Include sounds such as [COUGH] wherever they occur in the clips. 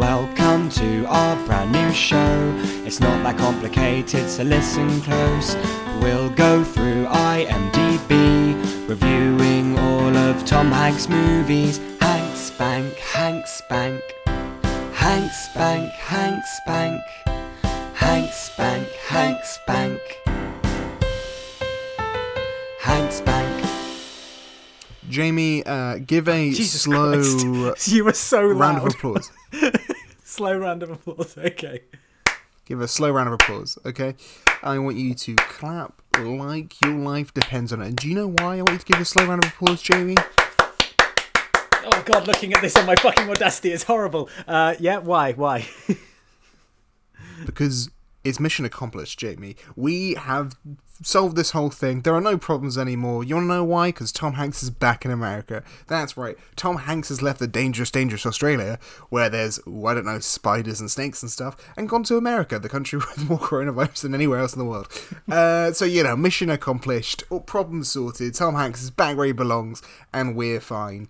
Welcome to our brand new show. It's not that complicated, so listen close. We'll go through IMDb, reviewing all of Tom Hanks' movies. Hank Spank, Hank Spank, Hank Spank, Hank Spank, Hank Spank, Hank Spank, Hank Spank. Jamie, uh, give a Jesus slow. [LAUGHS] You were so round of applause. [LAUGHS] Slow round of applause. Okay. Give a slow round of applause, okay? I want you to clap like your life depends on it. And do you know why I want you to give a slow round of applause, Jamie? Oh God, looking at this on my fucking audacity is horrible. Uh, yeah. Why? Why? [LAUGHS] Because it's mission accomplished, Jamie. We have solved this whole thing. There are no problems anymore. You want to know why? Because Tom Hanks is back in America. That's right. Tom Hanks has left the dangerous, dangerous Australia, where there's, I don't know, spiders and snakes and stuff, and gone to America, the country [LAUGHS] with more coronavirus than anywhere else in the world. [LAUGHS] Uh, so, you know, mission accomplished, all problems sorted. Tom Hanks is back where he belongs, and we're fine.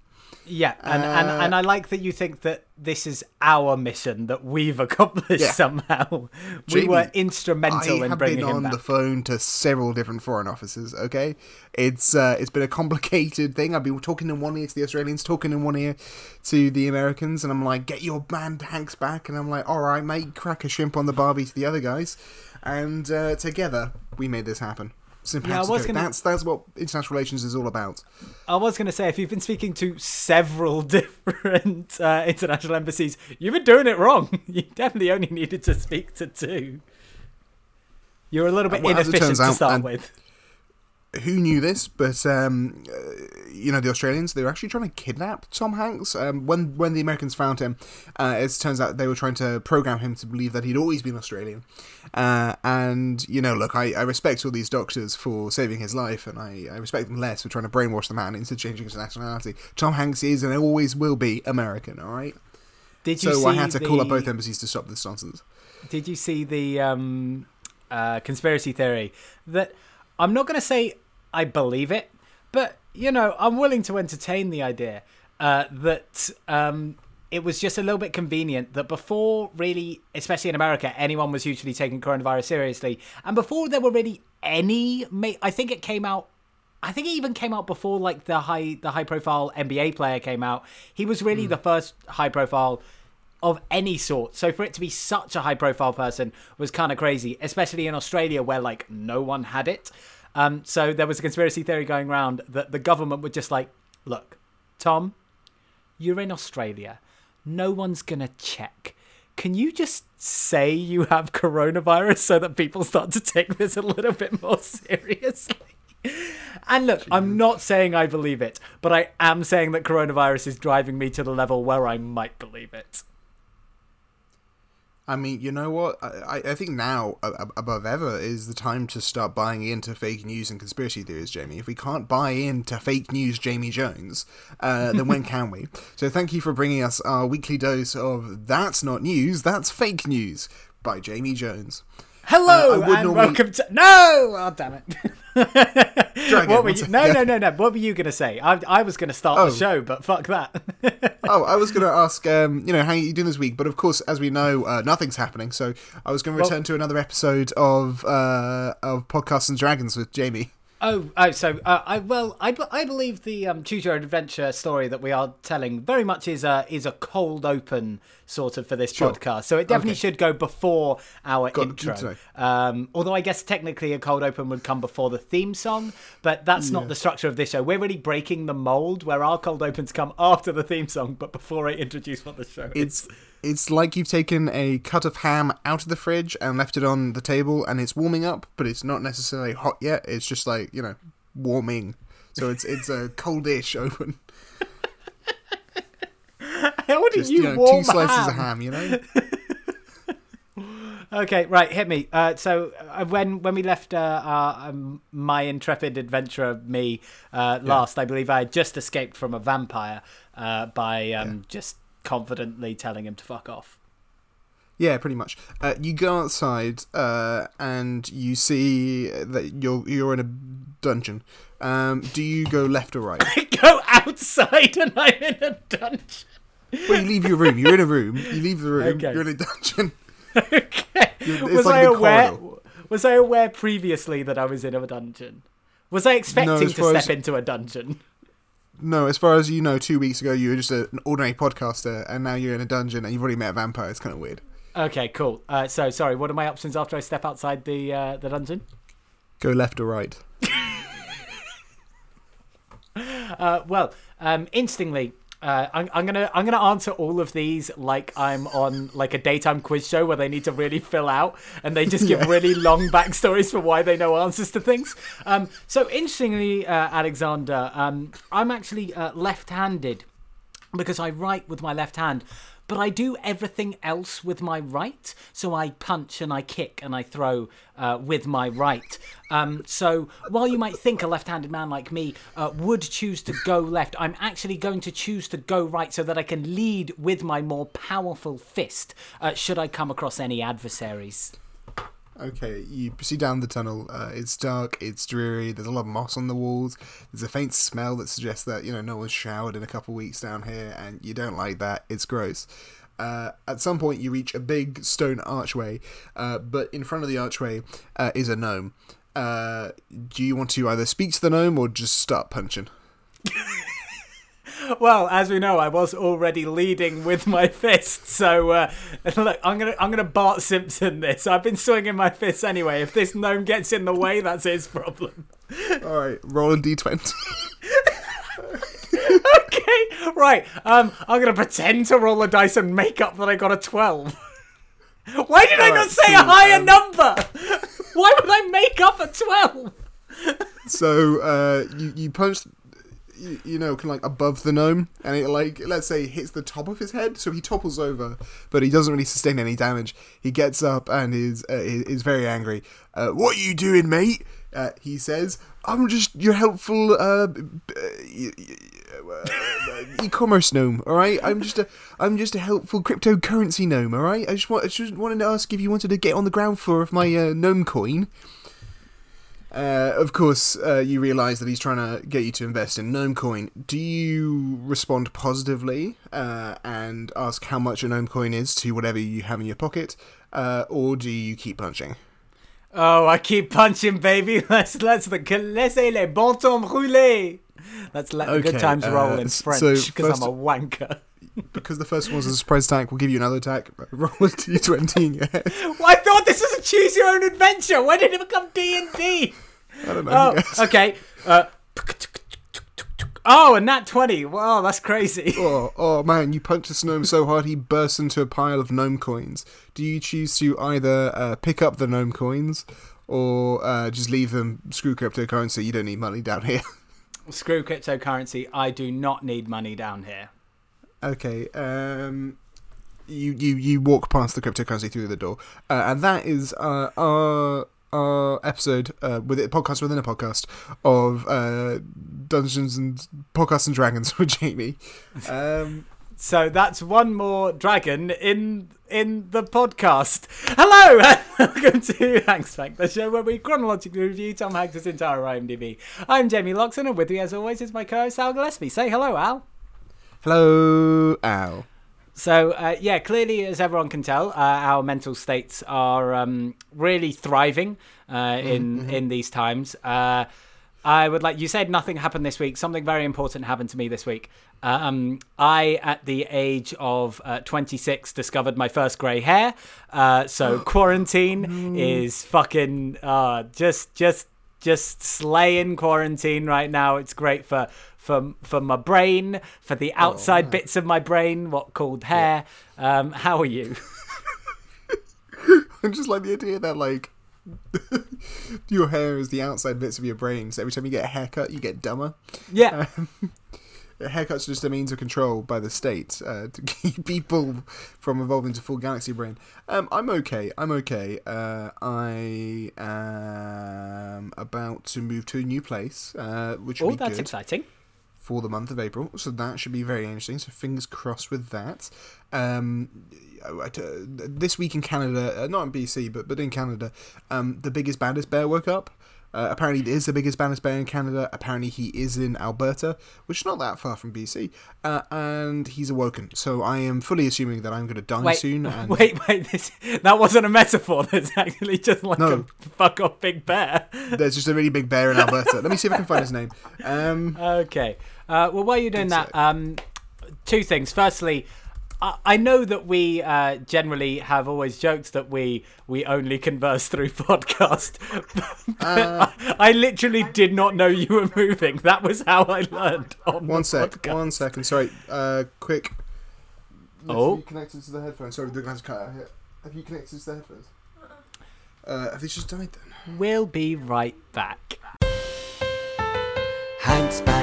Yeah, and, and Uh, and I like that you think that this is our mission that we've accomplished Yeah. somehow. [LAUGHS] we were instrumental I in have bringing been on the phone to several different foreign officers. Okay, it's uh, it's been a complicated thing. I've been talking in one ear to the Australians, talking in one ear to the Americans, and I'm like, "Get your man Hanks back," and I'm like, "All right, mate, crack a shrimp on the barbie to the other guys," and uh, together we made this happen. Yeah, I was gonna- That's that's what international relations is all about. I was going to say, if you've been speaking to several [LAUGHS] different uh, international embassies, you've been doing it wrong. [LAUGHS] You definitely only needed to speak to two. You're a little bit Uh, well, inefficient turns to start and- with. Who knew this, but um, uh, you know the Australians they were actually trying to kidnap Tom Hanks. Um, when when the Americans found him, uh, it turns out they were trying to program him to believe that he'd always been Australian. Uh, and you know, look, I, I respect all these doctors for saving his life, and I, I respect them less for trying to brainwash the man into changing his nationality. Tom Hanks is and always will be American. All right. Did you So I had to call up both embassies to stop this nonsense. Did you see the um, uh, conspiracy theory that I'm not going to say I believe it, but you know I'm willing to entertain the idea uh, that um, it was just a little bit convenient that before really, especially in America, anyone was hugely taking coronavirus seriously, and before there were really any, I think it came out. I think it even came out before like the high the high profile NBA player came out. He was really the first high profile of any sort. So for it to be such a high profile person was kind of crazy, especially in Australia where like no one had it. Um, so there was a conspiracy theory going around that the government would just like, look, Tom, you're in Australia. No one's going to check. Can you just say you have coronavirus so that people start to take this a little bit more [LAUGHS] seriously? And look, I'm not saying I believe it, but I am saying that coronavirus is driving me to the level where I might believe it. I mean, you know what? I, I- think now, above ever, is the time to start buying into fake news and conspiracy theories, Jamie. If we can't buy into fake news, Jamie Jones, uh, then when can we? [LAUGHS] So thank you for bringing us our weekly dose of That's Not News, That's Fake News by Jamie Jones. Hello Uh, and normally- welcome to no. Oh damn it! Drag it, what were you? No, no, no, no. What were you gonna say? I, I was gonna start Oh. the show, but fuck that. [LAUGHS] Oh, I was going to ask, um, you know, how you doing this week? But of course, as we know, uh, nothing's happening. So I was going to Well- return to another episode of uh, of Podcasts and Dragons with Jamie. Oh, oh, so uh, I well, I, I believe the um, choose your own adventure story that we are telling very much is a is a cold open sort of for this Sure. podcast. So it definitely Okay. should go before our Got- intro. Um, although I guess technically a cold open would come before the theme song, but that's not the structure of this show. We're really breaking the mold where our cold opens come after the theme song, but before I introduce what the show is. It's like you've taken a cut of ham out of the fridge and left it on the table, and it's warming up, but it's not necessarily hot yet. It's just like you know, warming. So it's it's a coldish open. [LAUGHS] How do Just you, you know, warm two slices ham? of ham. You know. [LAUGHS] Okay, right, hit me. Uh, so uh, when when we left uh, our, um, my intrepid adventurer me uh, last, I believe I had just escaped from a vampire uh, by um, just confidently telling him to fuck off. Yeah, pretty much. Uh, you go outside uh, and you see that you're you're in a dungeon. Um, do you go left or right? [LAUGHS] Go outside and I'm in a dungeon. Well, you leave your room. You're in a room. You leave the room. Okay. You're in a dungeon. [LAUGHS] okay. It's Was like I aware? corridor. Was I aware previously that I was in a dungeon? Was I expecting as to step as- into a dungeon? No, as far as you know, two weeks ago you were just a, an ordinary podcaster, and now you're in a dungeon and you've already met a vampire. It's kind of weird. Okay, cool. Uh, so, sorry. What are my options after I step outside the uh, the dungeon? Go left or right. [LAUGHS] Uh, well, um, instantly, uh, I'm, I'm gonna I'm gonna answer all of these like I'm on like a daytime quiz show where they need to really fill out and they just give Yeah. really long backstories for why they know answers to things. Um, so interestingly, uh, Alexander, um, I'm actually uh, left-handed because I write with my left hand. But I do everything else with my right. So I punch and I kick and I throw uh, with my right. Um, so while you might think a left handed man like me uh, would choose to go left, I'm actually going to choose to go right so that I can lead with my more powerful fist uh, should I come across any adversaries. Okay, you proceed down the tunnel. Uh, it's dark, it's dreary, there's a lot of moss on the walls, there's a faint smell that suggests that, you know, no one's showered in a couple weeks down here, and you don't like that. It's gross. Uh, at some point, you reach a big stone archway, uh, but in front of the archway uh, is a gnome. Uh, do you want to either speak to the gnome or just start punching? [LAUGHS] Well, as we know, I was already leading with my fist. So uh, look, I'm gonna I'm gonna Bart Simpson this. I've been swinging my fists anyway. If this gnome gets in the way, that's his problem. Alright, roll a d20. [LAUGHS] okay, right. Um, I'm gonna pretend to roll a dice and make up that I got a twelve. Why did I not Alright, say a higher um, number? Why would I make up a twelve? So uh, you you punch, you, know, kind of like above the gnome, and it like let's say hits the top of his head, so he topples over, but he doesn't really sustain any damage. He gets up and is uh, is, very angry. Uh, what are you doing, mate? Uh, he says, "I'm just your helpful uh, b- uh, e-commerce gnome. All right, I'm just a I'm just a helpful cryptocurrency gnome. All right, I just want I just wanted to ask if you wanted to get on the ground floor of my uh, gnome coin." Uh, of course, uh, you realise that he's trying to get you to invest in Gnome Coin. Do you respond positively uh, and ask how much a Gnome Coin is to whatever you have in your pocket, uh, or do you keep punching? Oh, I keep punching, baby. [LAUGHS] Let's let's the laissez les bon temps rouler. Let's let the good times roll uh, in French because first- I'm a wanker. Because the first one was a surprise attack, we'll give you another attack. [LAUGHS] Roll a d20 in your head. Well, I thought this was a choose your own adventure. When did it become D and D? [LAUGHS] I don't know. Oh, okay. Uh, oh, and that twenty. Wow, that's crazy. Oh, oh man, you punch this gnome so hard he bursts into a pile of gnome coins. Do you choose to either uh, pick up the gnome coins or uh, just leave them? Screw cryptocurrency, you don't need money down here. [LAUGHS] Screw cryptocurrency. I do not need money down here. Okay. Um, you you you walk past the cryptocurrency through the door, uh, and that is uh, our our episode uh, with it podcast within a podcast of uh, Dungeons and Podcasts and Dragons [LAUGHS] with Jamie. Um, So that's one more dragon in in the podcast. Hello [LAUGHS] and welcome to Hanks Bank, the show where we chronologically review Tom Hanks' entire IMDb. I'm Jamie Loxon, and with me, as always, is my co-host Al Gillespie. Say hello, Al. Hello, Al. So uh, yeah, clearly, as everyone can tell, uh, our mental states are um, really thriving uh, in in these times. Uh, I would like you said nothing happened this week. Something very important happened to me this week. Um, I, at the age of uh, 26, discovered my first grey hair. Uh, so [GASPS] quarantine is fucking uh, just just just slaying quarantine right now. It's great for for for my brain, for the outside bits of my brain, what called hair. Um, how are you? [LAUGHS] I just like the idea that like [LAUGHS] your hair is the outside bits of your brain. So every time you get a haircut, you get dumber. Yeah. A [LAUGHS] haircut's are just a means of control by the state uh, to keep people from evolving to full galaxy brain. Um, I'm okay. I'm okay. Uh, I am about to move to a new place, uh, which will Oh, be that's good exciting. For the month of April. So that should be very interesting. So fingers crossed with that. Um, this week in Canada, uh, not in BC, but but in Canada, um, the biggest baddest bear woke up. Uh, apparently, it is the biggest bear in Canada. Apparently, he is in Alberta, which is not that far from BC. Uh, and he's awoken. So I am fully assuming that I'm going to die Wait, soon. [LAUGHS] And wait, wait! This, that wasn't a metaphor. [LAUGHS] That's actually just like No. a fuck off big bear. there's just a really big bear in Alberta. Let me see if I can find his name. [LAUGHS] Um, Okay. Uh, well, while you're doing that, um, two things. Firstly, I, I know that we uh, generally have always joked that we we only converse through [LAUGHS] podcast. Uh, I, I literally did not know you were moving. That was how I learned on one the sec. podcast. One second. Sorry. Uh, quick. Oh. Have you connected to the headphones? Sorry, they're going to cut out here. Have you connected to the headphones? Uh, have they just died then? We'll be right back. Hanks Bank.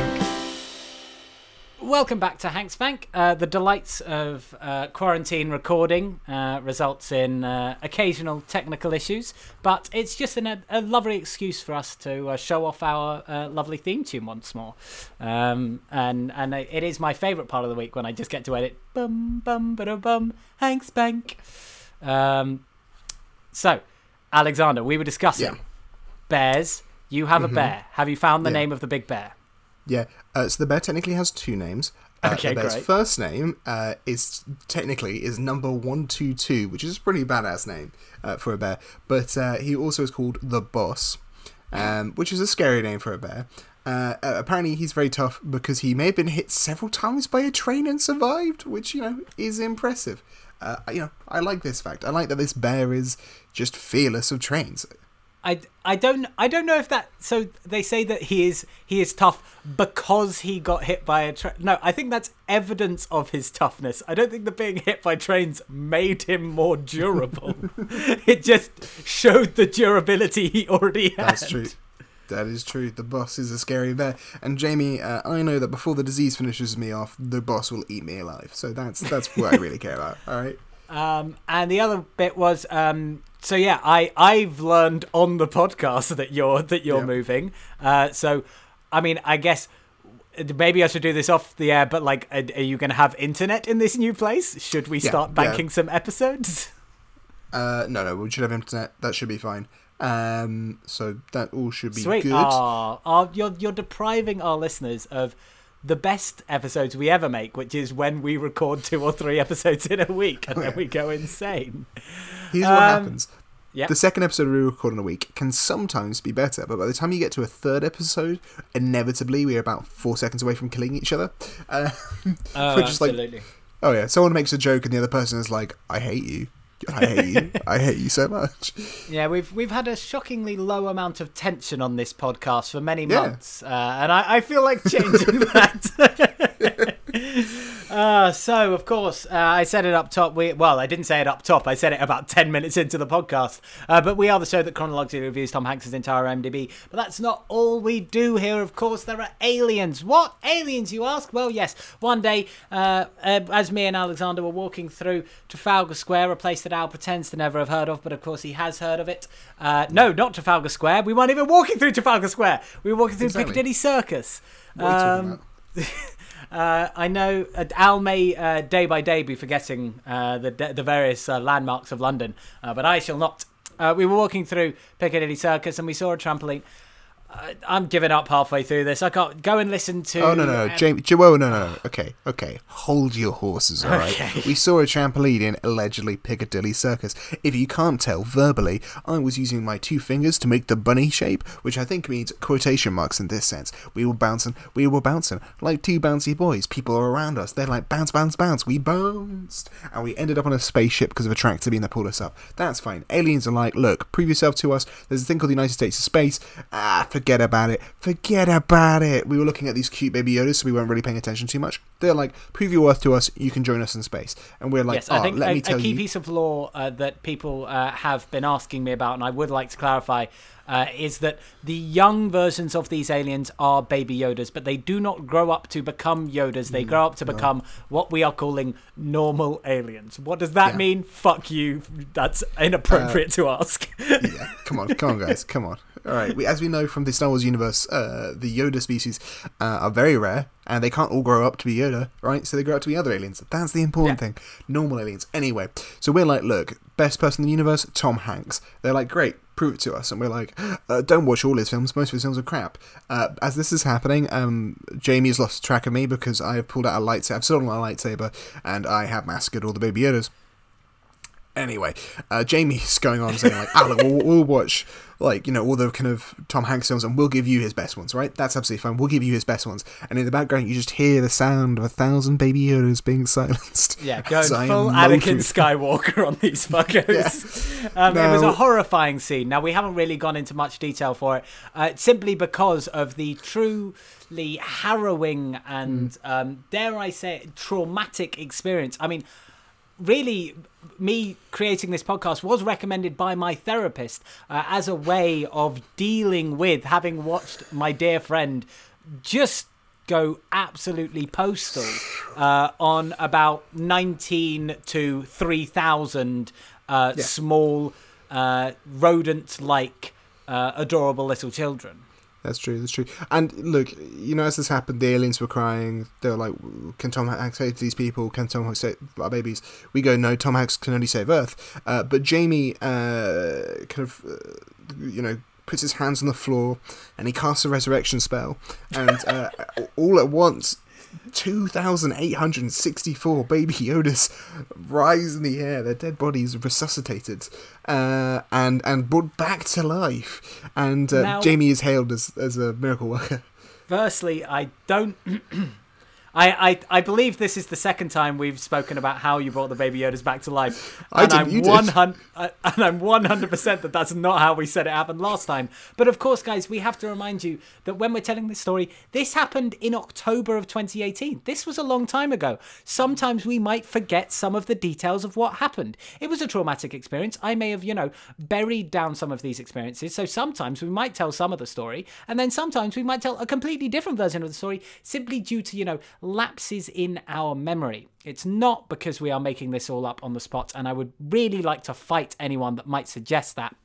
Welcome back to Hanks Bank. Uh, the delights of uh, quarantine recording uh, results in uh, occasional technical issues, but it's just an, a, lovely excuse for us to uh, show off our uh, lovely theme tune once more. Um, and and it is my favourite part of the week when I just get to edit bum bum ba bum Hanks Bank. Um, so, Alexander, we were discussing Yeah. bears. You have a bear. Have you found the Yeah. name of the big bear? Yeah. Uh, so the bear technically has two names. Uh, Okay, the bear's great. first name uh, is technically is number one two two, which is a pretty badass name uh, for a bear. But uh, he also is called the Boss, um, which is a scary name for a bear. Uh, uh, apparently, he's very tough because he may have been hit several times by a train and survived, which you know is impressive. Uh, you know, I like this fact. I like that this bear is just fearless of trains. I, I don't I don't know if that so they say that he is he is tough because he got hit by a train. No, I think that's evidence of his toughness. I don't think the being hit by trains made him more durable. [LAUGHS] [LAUGHS] it just showed the durability he already had. That's true. That is true. The boss is a scary bear. And Jamie, uh, I know that before the disease finishes me off, the boss will eat me alive. So that's that's what I really care about. All right. Um, and the other bit was um, so yeah, I I've learned on the podcast [LAUGHS] that you're that you're Yeah. moving. Uh, so I mean, I guess maybe I should do this off the air, but like, are, are you going to have internet in this new place? Should we Yeah, start yeah. banking some episodes? [LAUGHS] Uh, no, no, we should have internet. That should be fine. Um, so that all should be Sweet. good. Aw, aw, you're you're depriving our listeners of the best episodes we ever make, which is when we record two or three [LAUGHS] episodes in a week and then we go [LAUGHS] insane. Here's what Um, happens. yep. The second episode we record in a week can sometimes be better, but by the time you get to a third episode, inevitably we're about four seconds away from killing each other. Uh, [LAUGHS] Oh, we're like, absolutely. oh yeah, someone makes a joke and the other person is like, I hate you. I hate you. I hate you so much. Yeah, we've we've had a shockingly low amount of tension on this podcast for many Yeah. months, uh, and I, I feel like changing [LAUGHS] that. [LAUGHS] uh, so, of course, uh, I said it up top. We well, I didn't say it up top. I said it about [LAUGHS] ten minutes into the podcast. Uh, but we are the show that chronologically reviews Tom Hanks' entire IMDb. But that's not all we do here. Of course, there are aliens. What aliens, you ask? Well, yes. One day, uh, uh, as me and Alexander were walking through Trafalgar Square, a place that Al pretends to never have heard of, but of course he has heard of it. Uh, no, not Trafalgar Square. We weren't even walking through Trafalgar Square. We were walking through Exactly. Piccadilly Circus. What are you talking Um? [LAUGHS] uh, I know uh, Al may uh, day by day be forgetting uh, the the various uh, landmarks of London, uh, but I shall not. We were walking through Piccadilly Circus and we saw a trampoline. I'm giving up halfway through this. I can't go and listen to. Oh no no, no. Jamie, Joe, no no no. Okay okay, hold your horses. All right. Okay. We saw a trampoline in allegedly Piccadilly Circus. If you can't tell verbally, I was using my two fingers to make the bunny shape, which I think means quotation marks in this sense. We were bouncing, we were bouncing like two bouncy boys. People are around us. They're like bounce bounce bounce. We bounced, and we ended up on a spaceship because of a tractor beam that pulled us up. That's fine. Aliens are like, look, prove yourself to us. There's a thing called the United States of Space. Ah, forget about it. Forget about it. We were looking at these cute baby Yodas, so we weren't really paying attention too much. They're like, prove your worth to us. You can join us in space. And we're like, yes, oh, I think let a, me a key you. piece of law uh, that people uh, have been asking me about, and I would like to clarify, uh, is that the young versions of these aliens are baby Yodas, but they do not grow up to become Yodas. Mm, They grow up to become what we are calling normal aliens. What does that Yeah. mean? Fuck you. That's inappropriate to ask. yeah, come on, come on, guys, come on. All right. We, as we know from the Star Wars universe, uh, the Yoda species uh, are very rare, and they can't all grow up to be Yoda, right? So they grow up to be other aliens. That's the important Yeah. thing. Normal aliens. Anyway, so we're like, look, best person in the universe, Tom Hanks. They're like, great, prove it to us. And we're like, uh, don't watch all his films. Most of his films are crap. Uh, as this is happening, um, Jamie's lost track of me because I have pulled out a lightsaber. I've stolen a lightsaber, and I have massacred all the baby Yodas. Anyway, uh, Jamie's going on saying like, "Ah, we'll, we'll watch like you know all the kind of Tom Hanks films, and we'll give you his best ones, right? That's absolutely fine. We'll give you his best ones." And in the background, you just hear the sound of a thousand baby Yodas being silenced. Yeah, going full Anakin. Skywalker on these [LAUGHS] fuckers. Um, It was a horrifying scene. Now we haven't really gone into much detail for it, uh, simply because of the truly harrowing and, Hmm. um, dare I say, it, traumatic experience. I mean, really me creating this podcast was recommended by my therapist uh, as a way of dealing with having watched my dear friend just go absolutely postal uh, on about 19 to 3000 uh, Yeah. small uh, rodent like uh, adorable little children That's true. That's true. And look, you know, as this happened, the aliens were crying. They were like, "Can Tom Hanks save these people? Can Tom Hanks save our babies?" We go, "No, Tom Hanks can only save Earth." Uh, but Jamie, uh, kind of, uh, you know, puts his hands on the floor and he casts a resurrection spell, and uh, all at once. 2,864 baby Yodas rise in the air. Their dead bodies resuscitated uh, and and brought back to life. And uh, Now- Jamie is hailed as, as a miracle worker. Firstly, I don't. [CLEARS THROAT] I, I I believe this is the second time we've spoken about how you brought the baby Yodas back to life. I And didn't, I'm you did. 100 uh, and I'm 100% that that's not how we said it happened last time. But of course, guys, we have to remind you that when we're telling this story, this happened in October of 2018. This was a long time ago. Sometimes we might forget some of the details of what happened. It was a traumatic experience. I may have, you know, buried down some of these experiences. So sometimes we might tell some of the story, and then sometimes we might tell a completely different version of the story simply due to, you know, lapses in our memory. It's not because we are making this all up on the spot, and I would really like to fight anyone that might suggest that.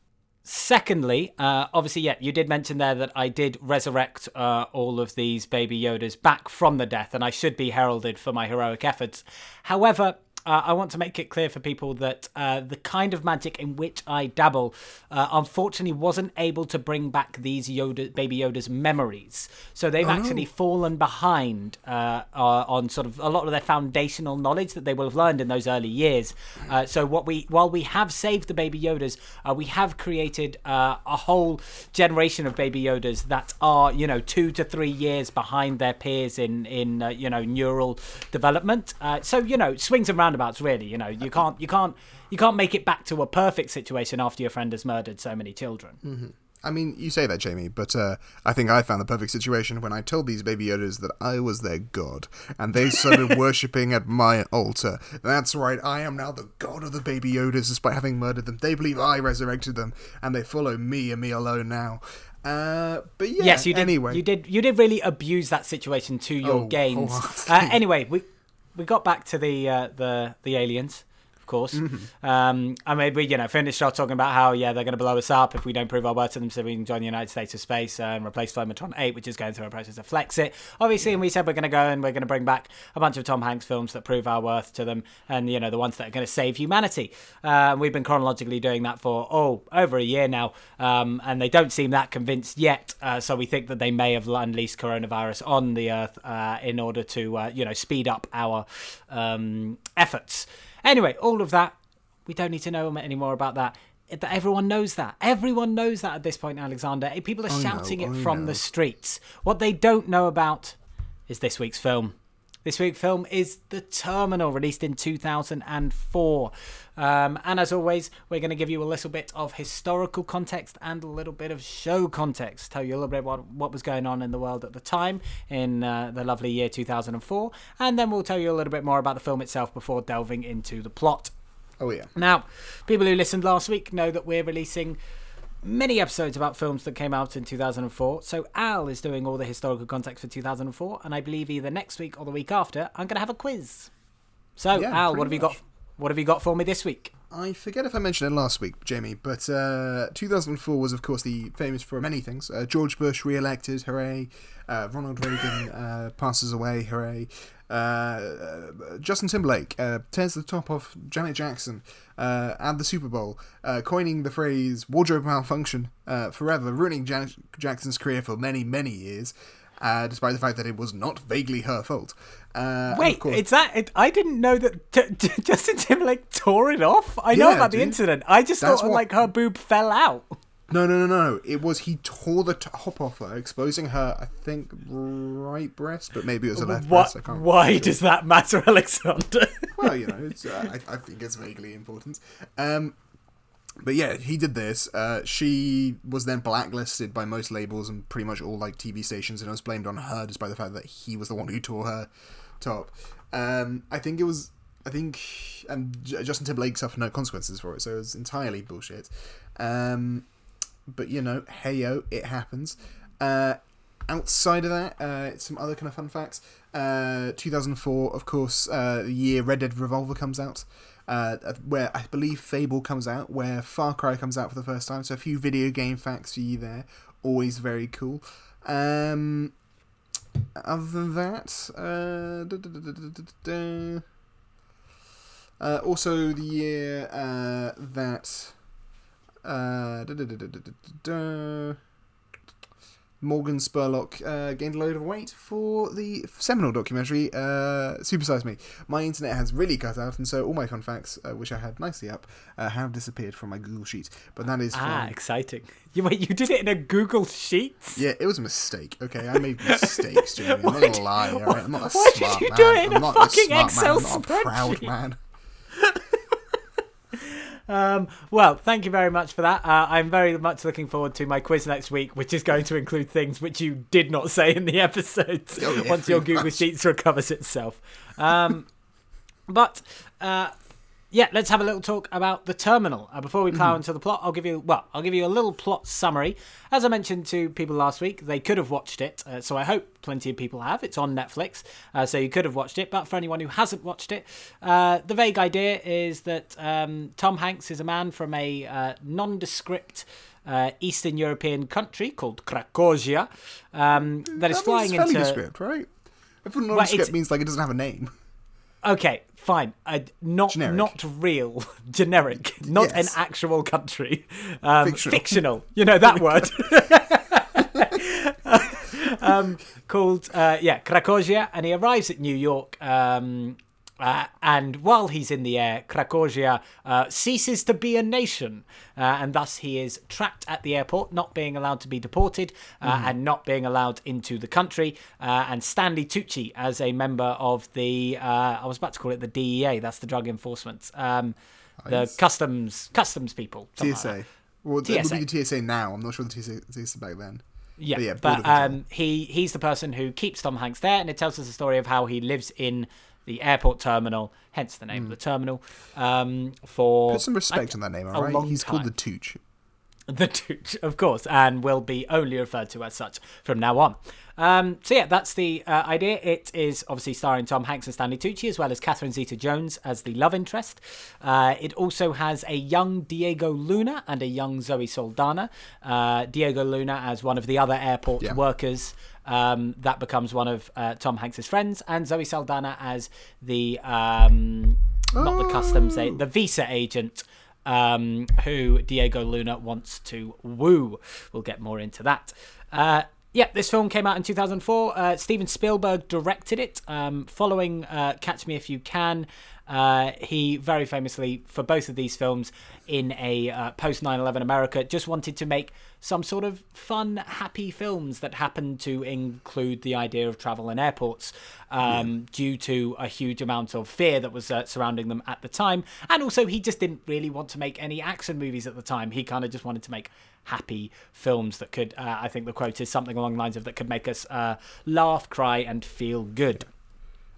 Secondly, uh, obviously, yeah, you did mention there that I did resurrect uh, all of these baby Yodas back from the death, and I should be heralded for my heroic efforts. However, uh, I want to make it clear for people that uh, the kind of magic in which I dabble, uh, unfortunately, wasn't able to bring back these Yoda, baby Yoda's memories. So they've actually fallen behind uh, uh, on sort of a lot of their foundational knowledge that they will have learned in those early years. Uh, so what we, while we have saved the baby Yodas, uh, we have created uh, a whole generation of baby Yodas that are, you know, two to three years behind their peers in in uh, you know neural development. Uh, so you know, swings and roundabouts. About really, you know, you can't you can't you can't make it back to a perfect situation after your friend has murdered so many children. I mean, you say that, Jamie, but uh, I think I found the perfect situation when I told these baby Yodas that I was their god, and they started [LAUGHS] worshipping at my altar. That's right, I am now the god of the baby Yodas, despite having murdered them. They believe I resurrected them, and they follow me and me alone now. Uh, but yeah, yes, you did. anyway. You did. You did really abuse that situation to your Oh, gains. [LAUGHS] wholeheartedly. Uh, anyway, we we got back to the uh, the the aliens, of course. Mm-hmm. Um, I mean, we you know finished off talking about how yeah they're going to blow us up if we don't prove our worth to them, so we can join the United States of Space and replace Flimatron Eight, which is going through a process of flex it. Obviously, and we said we're going to go and we're going to bring back a bunch of Tom Hanks films that prove our worth to them, and you know the ones that are going to save humanity. Uh, we've been chronologically doing that for oh over a year now, um, and they don't seem that convinced yet. Uh, so we think that they may have unleashed coronavirus on the Earth uh, in order to uh, you know speed up our um, efforts. Anyway, all of that we don't need to know any more about that. It- Everyone knows that. Everyone knows that at this point, Alexander. People are I know, shouting it I from know. the streets. What they don't know about is this week's film. This week's film is The Terminal, released in 2004. Um, and as always, we're going to give you a little bit of historical context and a little bit of show context. Tell you a little bit what, what was going on in the world at the time in uh, the lovely year 2004. And then we'll tell you a little bit more about the film itself before delving into the plot. oh yeah. Now, people who listened last week know that we're releasing many episodes about films that came out in 2004. So Al is doing all the historical context for 2004, and I believe either next week or the week after, I'm going to have a quiz. So Yeah, Al, what have you got? what have you got for me this week? I forget if I mentioned it last week, Jamie, but uh, 2004 was, of course, the famous for many things. Uh, George Bush re-elected, hooray! Uh, Ronald Reagan [LAUGHS] uh, passes away, hooray! Uh, Justin Timberlake uh, tears the top off Janet Jackson at the Super Bowl, coining the phrase "wardrobe malfunction" forever, ruining Janet Jackson's career for many, many years. despite the fact that it was not vaguely her fault. Uh, Wait, course, it's that? It, I didn't know that t- t- Justin Timberlake tore it off. I know about dude. the incident. I just thought what... like her boob fell out. No, no, no, no. It was he tore the top off her, exposing her. I think right breast, but maybe it was a left what, breast. why does that matter, [LAUGHS] Alexander? well, you know, it's, uh, I, I, think it's vaguely important. Um, but yeah, he did this. Uh, she was then blacklisted by most labels and pretty much all like TV stations, and it was blamed on her, despite the fact that he was the one who tore her top. Um, I think it was. I think and Justin Timberlake suffered no consequences for it, so it was entirely bullshit. Um, but you know, hey yo, it happens. Uh, outside of that, uh, some other kind of fun facts. Uh, 2004, of course, uh, the year Red Dead Revolver comes out. Uh, where I believe Fable comes out, where Far Cry comes out for the first time. So a few video game facts for you there. Always very cool. Um, other than that, uh, uh, also the year uh, that uh, Morgan Spurlock uh, gained a load of weight for the seminal documentary uh, Supersize Me. My internet has really cut out, and so all my fun facts, uh, which I had nicely up, uh, have disappeared from my Google Sheet. But that is ah exciting. [LAUGHS] You wait, you did it in a Google Sheet? Yeah, it was a mistake. Okay, I made mistakes, Jamie. I'm not [LAUGHS] lie. All right, I'm not a Why smart did you man. do it in I'm a fucking Excel man. I'm not a proud man. [LAUGHS] Um, well, thank you very much for that. Uh, I'm very much looking forward to my quiz next week, which is going to include things which you did not say in the [LAUGHS] episode oh, yeah, once your Google much. Sheets recovers itself. Um, [LAUGHS] but uh, yeah, let's have a little talk about the terminal. Uh, before we plow mm-hmm. into the plot, I'll give you well, I'll give you a little plot summary. As I mentioned to people last week, they could have watched it, uh, so I hope plenty of people have. It's on Netflix, uh, so you could have watched it. But for anyone who hasn't watched it, uh, the vague idea is that um, Tom Hanks is a man from a uh, nondescript. Uh, Eastern European country called Krakozhia um, that, that is flying into. Nondescript, right? If nondescript well, means like it doesn't have a name. Okay, fine. Uh, not generic. not real, [LAUGHS] generic, not yes. an actual country. Um, fictional. fictional. You know that word. [LAUGHS] um, called uh, yeah Krakozhia, and he arrives at New York um, uh, and while he's in the air, Krakozhia uh, ceases to be a nation, uh, and thus he is trapped at the airport, not being allowed to be deported mm. and not being allowed into the country. Uh, and Stanley Tucci, as a member of the, uh, I was about to call it the DEA, that's the Drug Enforcement, um, the customs customs people. TSA. Like well, TSA. it would be the TSA now. I'm not sure the TSA, TSA back then. Yeah, but, yeah, but um, he he's the person who keeps Tom Hanks there, and it tells us the story of how he lives in the airport terminal, hence the name mm. of the terminal. Um, for put some respect on that name, all right? He's time. called the Tooch. [LAUGHS] The Tooch, of course, and will be only referred to as such from now on. Um, so yeah, that's the uh, idea. It is obviously starring Tom Hanks and Stanley Tucci, as well as Catherine Zeta-Jones as the love interest. Uh, it also has a young Diego Luna and a young Zoe Saldana. Uh, Diego Luna as one of the other airport yeah. workers. Um, that becomes one of uh, Tom Hanks's friends, and Zoe Saldana as the um, not the customs oh. the visa agent um, who Diego Luna wants to woo. We'll get more into that. Uh, yeah, this film came out in 2004. Uh, Steven Spielberg directed it, um, following uh, Catch Me If You Can. Uh, he very famously, for both of these films, in a uh, post 9 11 America, just wanted to make some sort of fun, happy films that happened to include the idea of travel and airports um, yeah. due to a huge amount of fear that was uh, surrounding them at the time. And also, he just didn't really want to make any action movies at the time. He kind of just wanted to make happy films that could, uh, I think the quote is something along the lines of that could make us uh, laugh, cry, and feel good.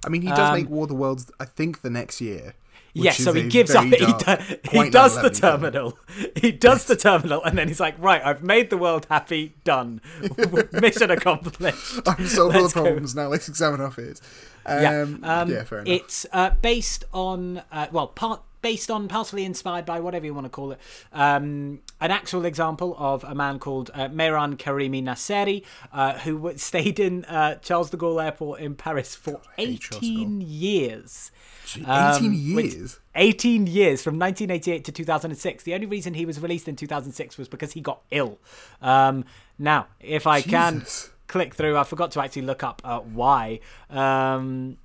I mean, he does um, make War of the Worlds, I think, the next year. Yes, so he gives up. [LAUGHS] Dark, he, do, [LAUGHS] he does the terminal. He does yes. the terminal, and then he's like, "Right, I've made the world happy. Done. [LAUGHS] Mission accomplished. I've solved all the problems now. Let's examine our fears." Um, yeah, um, yeah, fair enough. It's uh, based on uh, well, part based on, partially inspired by whatever you want to call it, um, an actual example of a man called uh, Mehran Karimi Nasseri, uh, who [LAUGHS] stayed in uh, Charles de Gaulle Airport in Paris for hate 18 years. Gee, Um, 18 which- years. 18 years from 1988 to 2006. The only reason he was released in 2006 was because he got ill. Um, now, if I can click through, I forgot to actually look up uh, why. Um,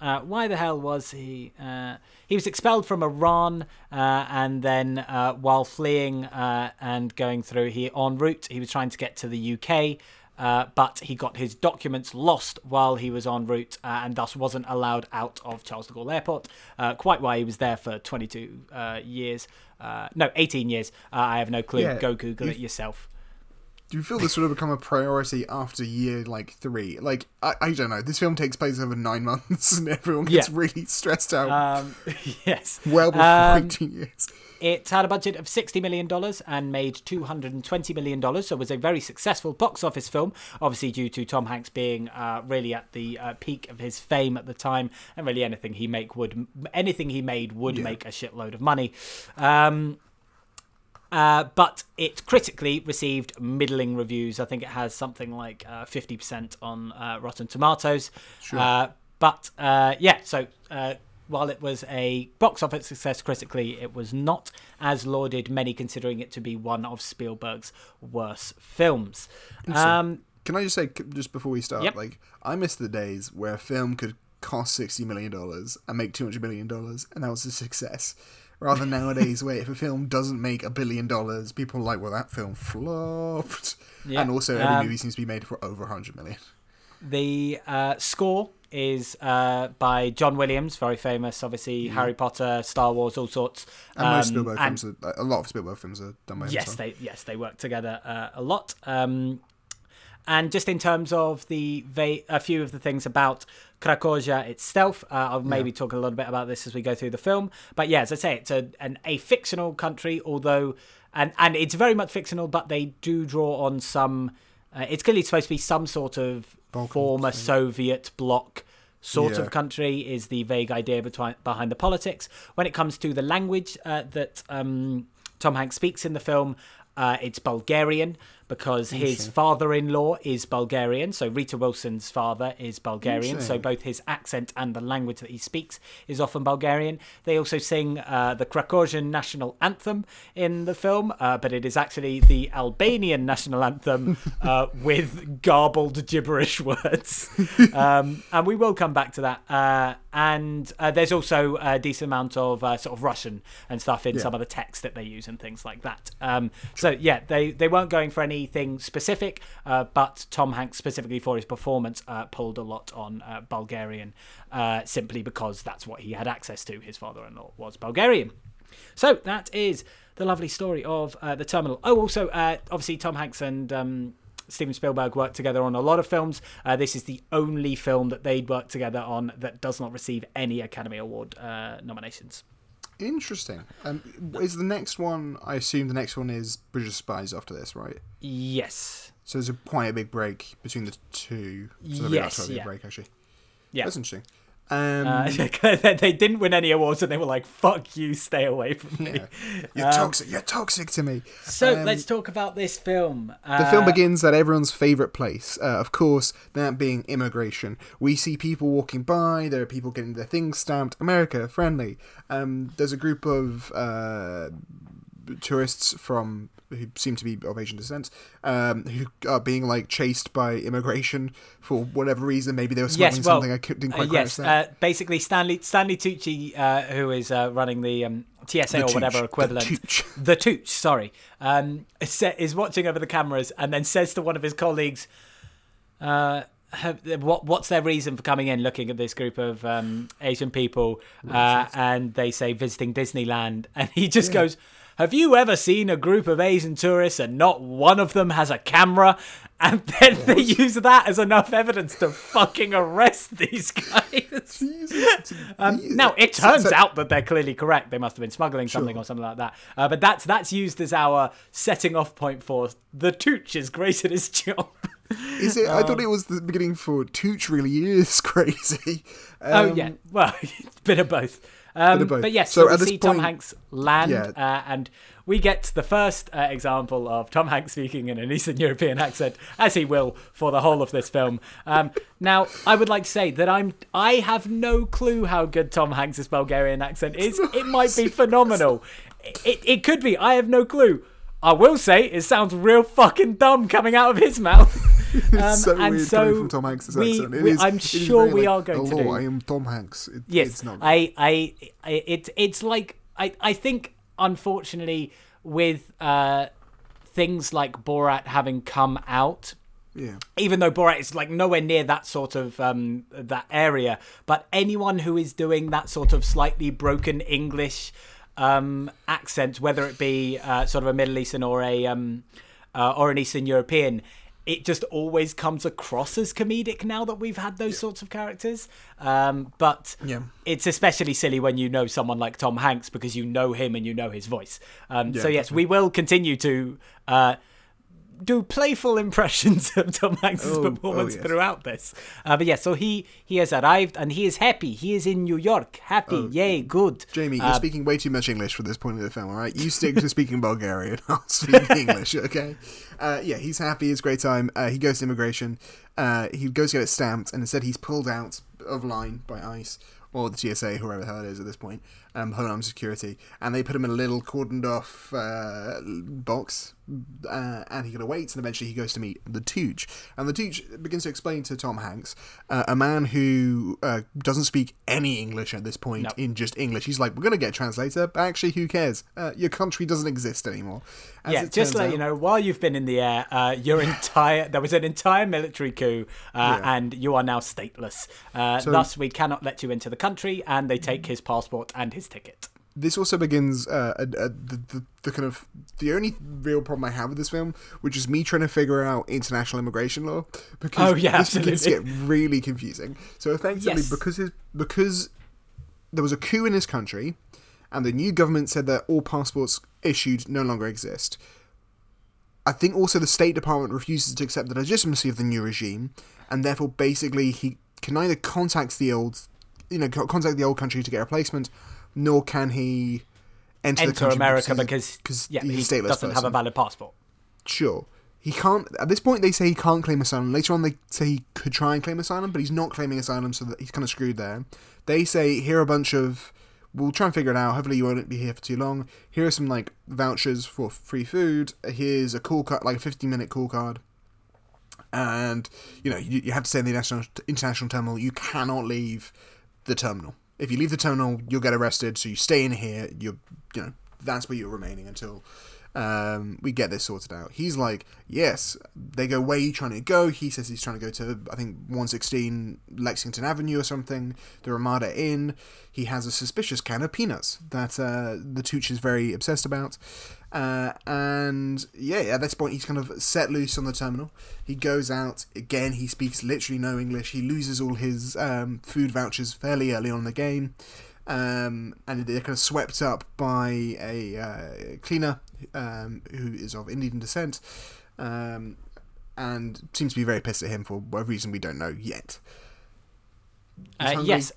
uh, why the hell was he? Uh, he was expelled from Iran, uh, and then uh, while fleeing uh, and going through, he en route he was trying to get to the UK. Uh, but he got his documents lost while he was en route uh, and thus wasn't allowed out of Charles de Gaulle Airport. Uh, quite why he was there for 22 uh, years. Uh, no, 18 years. Uh, I have no clue. Yeah, Go Google it yourself. Do you feel this would have become a priority after year like three? Like I, I don't know. This film takes place over nine [LAUGHS] months, and everyone gets Yeah. really stressed out. Um, [LAUGHS] yes. well before um, eighteen years. It had a budget of $60 million and made $220 million, so it was a very successful box office film, obviously due to Tom Hanks being uh, really at the uh, peak of his fame at the time, and really anything he make would anything he made would Yeah. make a shitload of money. Um, uh, but it critically received middling reviews. I think it has something like uh, 50% on uh, Rotten Tomatoes. Sure. Uh, but uh, yeah, so uh, while it was a box office success critically, it was not as lauded, many considering it to be one of Spielberg's worst films. Um, Can I just say, just before we start, Yep. like I miss the days where a film could cost sixty million dollars and make two hundred million dollars, and that was a success. Rather than nowadays, where if a film doesn't make a billion dollars, people are like, "Well, that film flopped," Yeah. and also every Um, movie seems to be made for over hundred million. The uh, score is uh, by John Williams, very famous, obviously Harry Potter, Star Wars, all sorts. And most Um, Spielberg and- films, are, a lot of Spielberg films are done by him. Yes, they yes they work together uh, a lot. Um, and just in terms of the va- a few of the things about Krakozhia itself, uh, I'll maybe talk a little bit about this as we go through the film. But yeah, as I say, it's a an, a fictional country, although and and it's very much fictional, but they do draw on some. Uh, it's clearly supposed to be some sort of Balkan former thing. Soviet bloc sort Yeah. of country is the vague idea between, behind the politics. When it comes to the language uh, that um, Tom Hanks speaks in the film, uh, it's Bulgarian because his father-in-law is Bulgarian. So Rita Wilson's father is Bulgarian. So both his accent and the language that he speaks is often Bulgarian. They also sing uh, the Krakozhian national anthem in the film, uh, but it is actually the Albanian national anthem [LAUGHS] uh, with garbled gibberish words. [LAUGHS] um, and we will come back to that. Uh, and uh, there's also a decent amount of uh, sort of Russian and stuff in Yeah. some of the text that they use and things like that. Um, so yeah, they they weren't going for anything specific, uh, but Tom Hanks specifically for his performance uh, pulled a lot on uh, Bulgarian, uh, simply because that's what he had access to. His father-in-law was Bulgarian. So that is the lovely story of uh, the terminal. Oh, also, uh, obviously, Tom Hanks and um, Steven Spielberg worked together on a lot of films. Uh, this is the only film that they'd worked together on that does not receive any Academy Award uh, nominations. Interesting. Um, is the next one? I assume the next one is Bridge of Spies after this, right? Yes. So there's a, quite a big break between the two. So there'll be about Yes, 12 year yeah. break actually. Yeah. That's interesting. Um, Uh, [LAUGHS] they didn't win any awards, and they were like, "Fuck you, stay away from me." yeah. [LAUGHS] You're toxic. You're toxic to me. So Um, let's talk about this film. The Uh, film begins at everyone's favourite place, uh, of course, that being immigration. We see people walking by, there are people getting their things stamped, America, friendly. Um, there's a group of uh, tourists from who seem to be of Asian descent, um, who are being like chased by immigration for whatever reason. Maybe they were smuggling Yes, well, something. I didn't Uh, quite yes, grasp that. uh, basically Stanley Stanley Tucci, uh, who is uh, running the um, TSA The or whatever Tooch, the equivalent, Tooch. the Tooch, sorry, um, is, is watching over the cameras and then says to one of his colleagues, uh, have, what what's their reason for coming in looking at this group of um, Asian people uh, and they say visiting Disneyland [LAUGHS] and he just Yeah. goes have you ever seen a group of Asian tourists and not one of them has a camera and [LAUGHS] then they use that as enough evidence to fucking arrest these guys [LAUGHS] um, now it turns out that they're clearly correct they must have been smuggling something or something like that uh, but that's that's used as our setting off point for the Tooch is great at his [LAUGHS] job Is it? I thought it was the beginning for Tooch. Really is crazy. oh Um, yeah, well, bit of both. Um. But yes, So so, we at this see Tom Hanks land, Yeah. uh, and we get the first uh, example of Tom Hanks speaking in an Eastern European accent, as he will for the whole of this film. Um, now, I would like to say that I'm I have no clue how good Tom Hanks's Bulgarian accent is. [LAUGHS] It might be phenomenal. It it could be. I have no clue. I will say it sounds real fucking dumb coming out of his mouth. [LAUGHS] Um, so and weird so coming from Tom Hanks' we- accent. It we- is- I'm sure we like, are going to Hello, do- I am Tom Hanks. It, Yes, it's not. I, I, I, it, it's like I, I think unfortunately with uh, things like Borat having come out, yeah. even though Borat is like nowhere near that sort of um, that area, but anyone who is doing that sort of slightly broken English um, accent, whether it be uh, sort of a Middle Eastern or a um, uh, or an Eastern European. It just always comes across as comedic now that we've had those sorts of characters. Um, but Yeah. it's especially silly when you know someone like Tom Hanks because you know him and you know his voice. Um, so Yeah, yes, we will continue to uh, do playful impressions [LAUGHS] of Tom Hanks's Oh, oh, performance yes. throughout this. Uh, but yeah, so he he has arrived and he is happy. He is in New York, happy, Oh, yay, good. Jamie, you're Uh, speaking way too much English for this point of the film, all right? You stick to [LAUGHS] speaking Bulgarian. [LAUGHS] I'll speak English, okay? Uh, yeah, he's happy. It's a great time. Uh, he goes to immigration. Uh, he goes to get it stamped, and instead he's pulled out of line by ICE or the TSA, whoever the hell it is at this point, um, Homeland Security, and they put him in a little cordoned off uh, box, uh, and he gotta wait, and eventually he goes to meet the Tooch, and the Tooch begins to explain to Tom Hanks, uh, a man who uh, doesn't speak any English at this point No. in just English. He's like, "We're gonna get a translator, but actually, who cares? Uh, your country doesn't exist anymore." As yeah, just to let out- you know, while you've been in the air, uh, your [LAUGHS] entire there was an entire military coup, uh, Yeah. and you are now stateless. Uh, thus, we cannot let you into the country, and they take his passport and his ticket. This also begins uh, a, a, the, the, the kind of the only real problem I have with this film, which is me trying to figure out international immigration law, because Oh, yeah, this begins to get really confusing. So effectively, Yes. because his, because there was a coup in his country, and the new government said that all passports issued no longer exist. I think also the State Department refuses to accept the legitimacy of the new regime, and therefore basically he can either contact the old, you know, contact the old country to get a replacement, nor can he enter, the Enter America because, because, yeah, he doesn't have a valid passport. Sure. He can't. At this point, they say he can't claim asylum. Later on, they say he could try and claim asylum, but he's not claiming asylum, so that he's kind of screwed there. They say here are a bunch of. We'll try and figure it out. Hopefully, you won't be here for too long. Here are some like vouchers for free food. Here's a call card, like a 15 minute call card. And you know you, you have to stay in the national international terminal. You cannot leave the terminal. If you leave the terminal, you'll get arrested. So you stay in here. You're you know that's where you're remaining until um, we get this sorted out. He's like, yes. They go, where are you trying to go? He says he's trying to go to, I think, 116 Lexington Avenue or something, the Ramada Inn. He has a suspicious can of peanuts that uh, the Tooch is very obsessed about. Uh, and yeah, at this point, he's kind of set loose on the terminal. He goes out. Again, he speaks literally no English. He loses all his um, food vouchers fairly early on in the game um, and they're kind of swept up by a uh, cleaner um, who is of Indian descent, um, and seems to be very pissed at him for whatever reason we don't know yet. Uh, yes.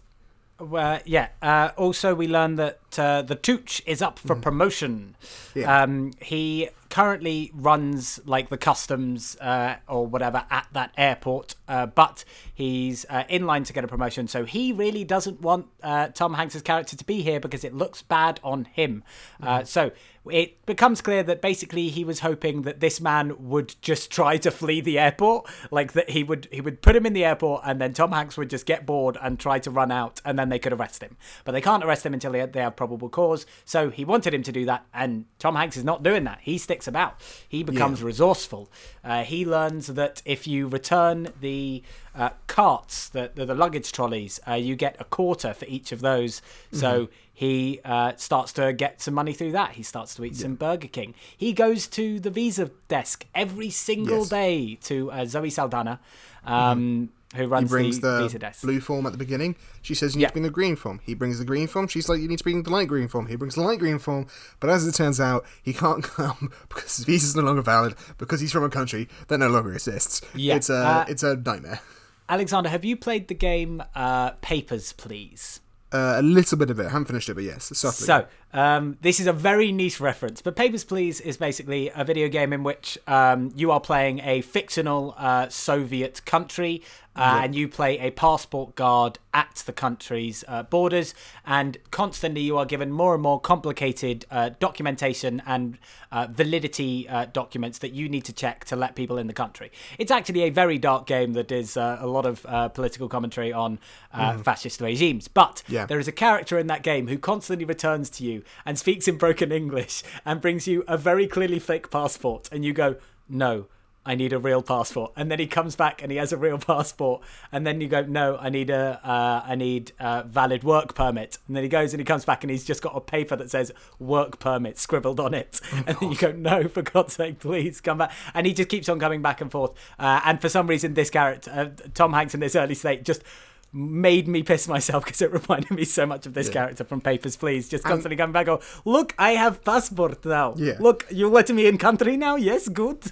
Well, yeah. Uh, also, we learn that uh, the Tooch is up for promotion. Mm-hmm. Yeah. Um, he currently runs like the customs uh, or whatever at that airport, uh, but he's uh, in line to get a promotion. So he really doesn't want uh, Tom Hanks's character to be here because it looks bad on him. Uh, so it becomes clear that basically he was hoping that this man would just [LAUGHS] try to flee the airport, like that he would he would put him in the airport and then Tom Hanks would just get bored and try to run out and then they could arrest him. But they can't arrest him until they, they have probable cause. So he wanted him to do that, and Tom Hanks is not doing that. He sticks about. He becomes resourceful. Uh, he learns that if you return the uh, carts, the, the the luggage trolleys, uh, you get a quarter for each of those. So he uh, starts to get some money through that. He starts to eat some Burger King. He goes to the visa desk every single Yes. day to uh, Zoe Saldana. Um, who He brings the, the, blue form at the beginning. She says you need Yeah. to bring the green form. He brings the green form. She's like, you need to bring the light green form. He brings the light green form. But as it turns out, he can't [LAUGHS] come because his visa is no longer valid because he's from a country that no longer exists. Yeah, It's a, uh, it's a nightmare. Alexander, have you played the game uh, Papers, Please? Uh, a little bit of it. I haven't finished it, but yes, subtly. So, um, this is a very niche reference, but Papers, Please is basically a video game in which um, you are playing a fictional uh, Soviet country uh, and you play a passport guard at the country's uh, borders, and constantly you are given more and more complicated uh, documentation and uh, validity uh, documents that you need to check to let people in the country. It's actually a very dark game that is uh, a lot of uh, political commentary on uh, fascist regimes, but Yeah. there is a character in that game who constantly returns to you and speaks in broken English and brings you a very clearly fake passport, and you go, no. I need a real passport, and then he comes back and he has a real [LAUGHS] passport, and then you go, no, I need a, uh, I need a valid work permit, and then he goes and he comes back and he's just got a paper that says work permit scribbled on it, and then you go, no, for God's sake, please come back, and he just keeps on coming back and forth, uh, and for some reason this character, uh, Tom Hanks in this early state, just made me piss myself [LAUGHS] because it reminded me so much of this character from Papers, Please. Just constantly coming back, go, look, I have passport now. Yeah. Look, you let me in country now. Yes, good.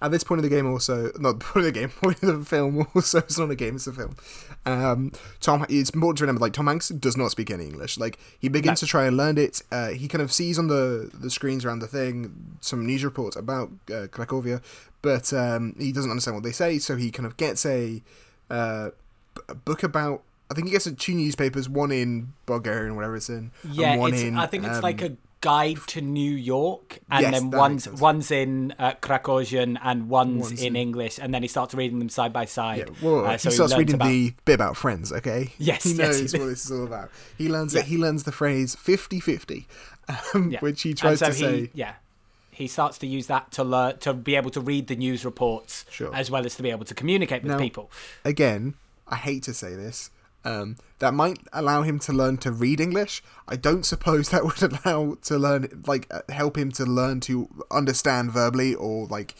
At this point of the game, also not the point of the game, [LAUGHS] point of the film. Also, it's not a game; it's a film. Um, Tom, it's important to remember, like Tom Hanks does not speak any English. Like he begins No. to try and learn it. Uh, he kind of sees on the the screens around the thing some news reports about uh, Krakozhia, but um, he doesn't understand what they say. So he kind of gets a, uh, b- a book about. I think he gets two newspapers, one in Bulgarian, whatever it's in, Yeah, one it's, in. I think it's um, like a guide to New York, and Yes, then one's one's in uh, Krakozhian and one's, One's in in- English, and then he starts reading them side by Yeah, side. well, Uh, so he starts learns reading about- the bit about friends, okay? Yes, he yes, knows he what this is all about. He learns Yeah. it. He learns the phrase 50-50, [LAUGHS] um, Yeah. which he tries so to he, say. Yeah. He starts to use that to learn to be able to read the news reports Sure. as well as to be able to communicate with Now- people. Again, I hate to say this. Um, that might allow him to learn to read English. I don't suppose [LAUGHS] that would allow to learn, like, uh, help him to learn to understand verbally or like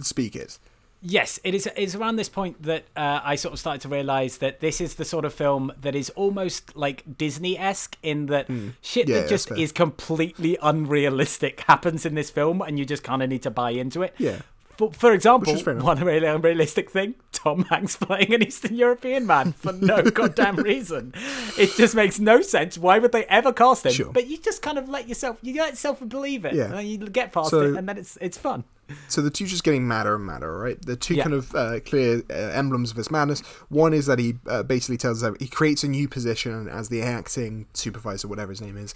speak it. Yes, it is. It's around this point that uh, I sort of started to realize that this is the sort of film that is almost like Disney esque in that shit Hmm. Yeah, that just is completely unrealistic [LAUGHS] happens in this film, and you just kind of need to buy into it. Yeah. For, for example, Which is fair enough. one really unrealistic thing: Tom Hanks [LAUGHS] playing an Eastern European man for no [LAUGHS] goddamn reason. It just makes no sense. Why would they ever cast him? Sure. But you just kind of let yourself, you let yourself believe it, Yeah. and then you get past So- it, and then it's it's fun. So the two just getting madder and madder, right? The two Yeah. kind of uh, clear uh, emblems of his madness. One is that he uh, basically tells us he creates a new position as the acting supervisor, whatever his name is,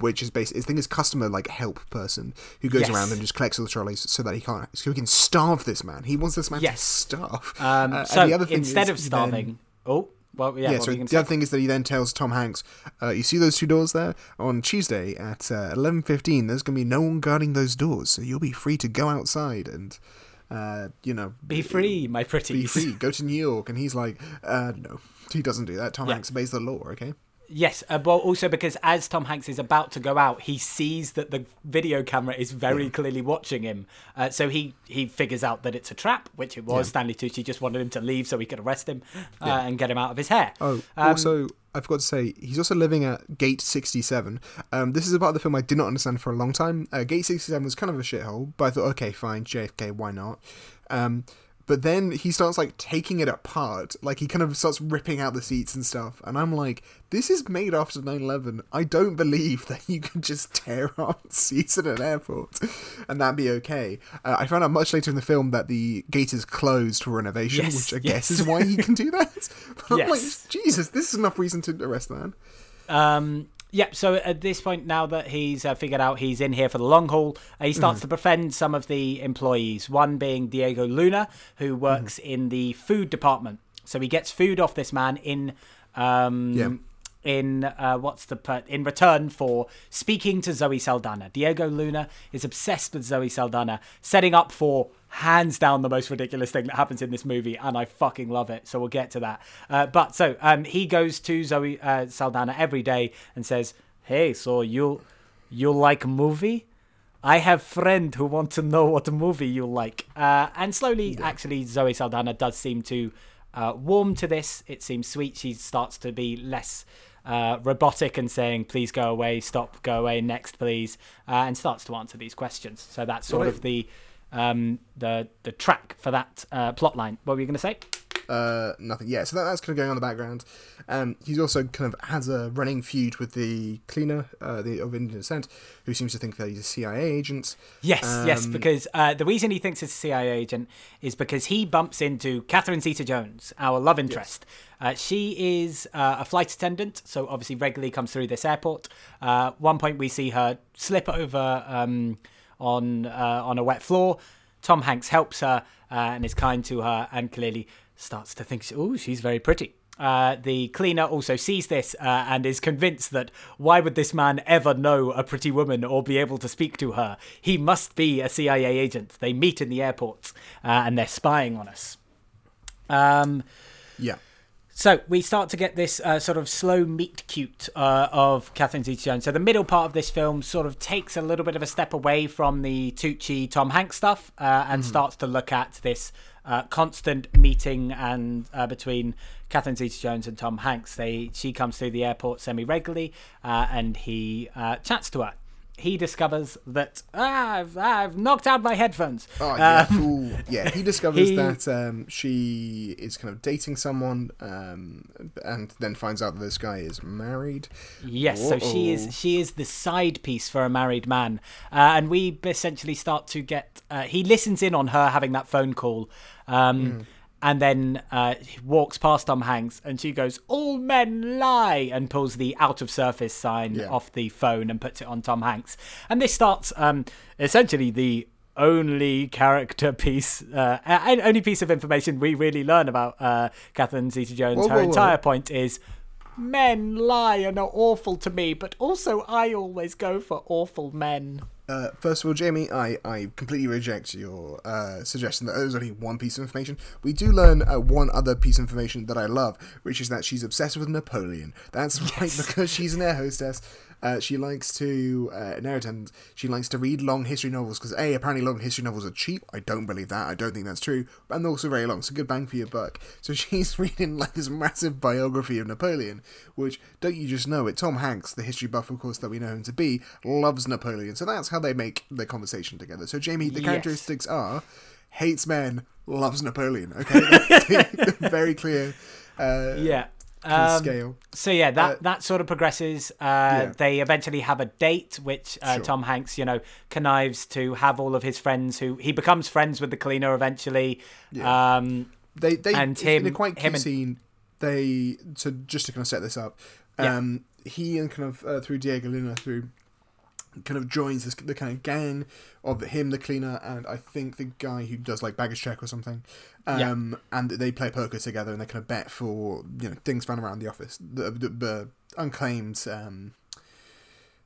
which is basically I think his customer like help person who goes Yes. around and just collects all the trolleys so that he can't so he can starve this man. He wants this man Yes. to starve. Um, Uh, and so the other thing instead of he then- starving, oh, well, yeah. yeah, so were you gonna the other thing is that he then tells Tom Hanks, uh, "You see those two doors there? On Tuesday at uh, eleven fifteen, there's going to be no one guarding those doors, so you'll be free to go outside and, uh, you know, Be free, my pretty. be [LAUGHS] free, go to New York." And he's like, uh, "No, he doesn't do that. Tom Yeah. Hanks obeys the law. Okay." Yes, uh, well, also because as Tom Hanks is about to go out, he sees that the video camera is very clearly watching him. Uh, so he he figures out that it's a trap, which it was. Stanley Tucci just wanted him to leave so he could arrest him uh, and get him out of his hair. Oh, Um, also, I forgot to say, he's also living at Gate 67. Um, this is a part of the film I did not understand for a long time. Uh, Gate 67 was kind of a shithole, but I thought, okay, fine, JFK, why not? Um, but then he starts like taking it apart, like he kind of starts ripping out the seats and stuff, and I'm like, this is made after 9/11. I don't believe [LAUGHS] that you can just tear [LAUGHS] up seats at an airport and that'd be okay. Uh, I found out much later in the film that the gate is closed for renovation, Yes, which I yes. guess is why he can do that. [LAUGHS] But I'm like, Yes. Jesus, this is enough reason to arrest the man. Um, yeah, so at this point, now that he's uh, figured out he's in here for the long haul, uh, he starts Mm-hmm. to befriend some of the employees. One being Diego Luna, who works Mm-hmm. in the food department. So he gets food off this man in. Um, Yeah. In uh, what's the per- in return for speaking to Zoe Saldana, Diego Luna is obsessed with Zoe Saldana, setting up for hands down the most ridiculous thing that happens in this movie, and I fucking love it. So we'll get to that. Uh, but so um, he goes to Zoe uh, Saldana every day and says, "Hey, so you you like movie?" I have friend who want to know what movie you like. Uh, and slowly, actually, Zoe Saldana does seem to uh, warm to this. It seems sweet. She starts to be less uh, robotic and saying, "Please go away, stop, go away, next, please," uh, and starts to answer these questions. So that's sort Right. of the um, the the track for that uh, plot line. What were you going to say? Uh, nothing. Yeah, so that, that's kind of going on in the background. Um, he's also kind of has a running feud with the cleaner uh, the, of Indian descent, who seems to think that he's a CIA agent. Yes, yes, Um, because uh, the reason he thinks he's a CIA agent is because he bumps into Catherine Zeta Jones, our love interest. Uh, she is uh, a flight attendant, so obviously regularly comes through this airport. Uh, one point we see her slip over um, on uh, on a wet floor. Tom Hanks helps her uh, and is kind to her, and clearly starts to think, "Oh, she's very pretty." Uh, the cleaner also sees this uh, and is convinced that why would this man ever know a pretty woman or be able to speak to her? He must be a CIA agent. They meet in the airport uh, and they're spying on us. Um, Yeah. So we start to get this uh, sort of slow meet cute uh, of Catherine Zeta-Jones. So the middle part of this film sort of takes a little bit of a step away from the Tucci Tom Hanks stuff uh, and starts to look at this uh, constant meeting and uh, between Catherine Zeta-Jones and Tom Hanks. They she comes through the airport semi regularly uh, and he uh, chats to her. He discovers that ah, I've, I've knocked out my headphones. Oh yeah, Um. Yeah, he [LAUGHS] discovers he- that um, she is kind of dating someone, um, and then finds out that this guy is married. Yes, so she is she is the side piece for a married man, uh, and we essentially start to get. Uh, he listens in on her having that phone call, um, Hmm. And then uh, he walks past Tom Hanks, and she goes, "All men lie," and pulls the out of surface sign Yeah. off the phone and puts it on Tom Hanks, and this starts um, essentially the only character [LAUGHS] piece, uh, and only piece of information we really learn about uh, Catherine Zeta-Jones. Whoa, Her whoa, whoa. entire point is men lie and are awful to me, but also I always go for awful men. Uh, first of all, Jamie, I, I completely reject your uh, suggestion that there's only one piece of information. We do learn uh, one other piece of information that I love, which is that she's obsessed with Napoleon. That's [LAUGHS] right, because she's an air hostess. Uh, she likes to, uh, an air attendant, she likes to read long history novels because, A, apparently long history novels are cheap. I don't believe that. I don't think that's true. And they're also very long, so good bang for your buck. So [LAUGHS] she's reading like this massive biography of Napoleon, which, don't you just know it? Tom Hanks, the history buff, of course, that we know him to be, loves Napoleon. So that's how they make their conversation together. So, Jamie, the Yes. characteristics are hates men, loves Napoleon. Okay, [LAUGHS] [LAUGHS] very clear uh, Yeah. Um, scale. So yeah, that Uh, that sort of progresses. Uh, Yeah. They eventually have a date, which uh, Sure. Tom Hanks, you know, connives to have all of his friends. Who he becomes friends with the cleaner eventually. Yeah. Um, They they and in a quite him cute and- scene. They so just to kind of set this up. Yeah. Um, he and kind of uh, through Diego Luna through kind of joins this the kind of gang of him, the cleaner, and I think the guy who does like baggage check or something. Yeah. Um, and they play poker together, and they kind of bet for you know things found around the office, the, the, the unclaimed. Um,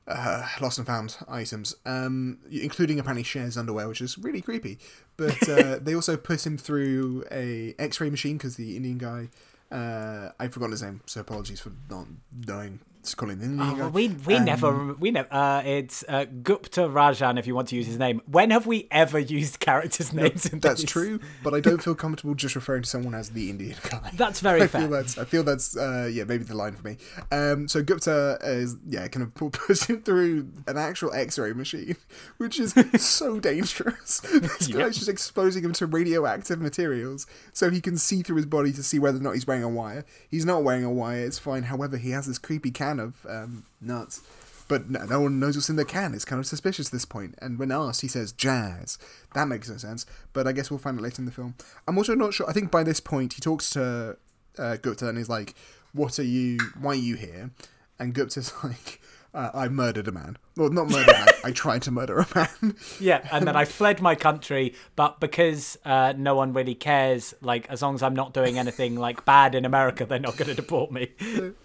uh, lost and found items, um, including apparently Cher's underwear, which is really creepy. But uh, [LAUGHS] they also put him through a X-ray machine because the Indian guy, uh, I've forgotten his name, so apologies for not knowing. Calling the Indian oh, well, we we Um, never we never. Uh, it's uh, Gupta Rajan, if you want to use his name. When have we ever used characters' names? in That's these? true, but I don't feel comfortable just referring to someone as the Indian guy. [LAUGHS] That's very [LAUGHS] I fair. feel that's I feel that's uh, yeah maybe the line for me. Um, so Gupta is yeah kind of pu- [LAUGHS] puts him through an actual X-ray machine, which is so dangerous. This Yep. guy's just exposing him to radioactive materials so he can see through his body to see whether or not he's wearing a wire. He's not wearing a wire. It's fine. However, he has this creepy can of um, nuts. But no, no one knows what's in the can. It's kind of suspicious at this point. And when asked, he says jazz. That makes no sense. But I guess we'll find it later in the film. I'm also not sure. I think by this point, he talks to uh, Gupta and he's like, "What are you? Why are you here?" And Gupta's [LAUGHS] like, uh, "I murdered a man. Well, not murdered a man. I [LAUGHS] tried to murder a man." Yeah, and then I [LAUGHS] fled my country, but because uh, no one really cares, like as long as I'm not doing anything like bad in America, they're not going to deport me.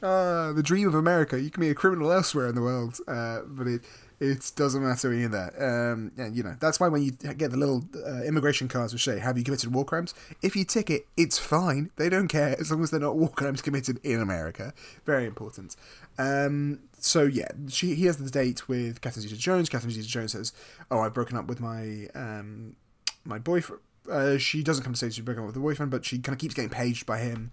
uh, [LAUGHS] the dream of America. You can be a criminal elsewhere in the world, uh, but it it doesn't matter either. Um, and you know that's why when you get the little uh, immigration cards which say "Have you committed war crimes?" If you tick it, it's fine. They don't care as long as they're not war crimes committed in America. Very important. Um, so yeah, she he has the date with Catherine Zeta-Jones. Catherine Zeta-Jones says, "Oh, I've broken up with my um, my boyfriend." uh, she doesn't come to say she's breaking up with her boyfriend, but she kind of keeps getting paged by him,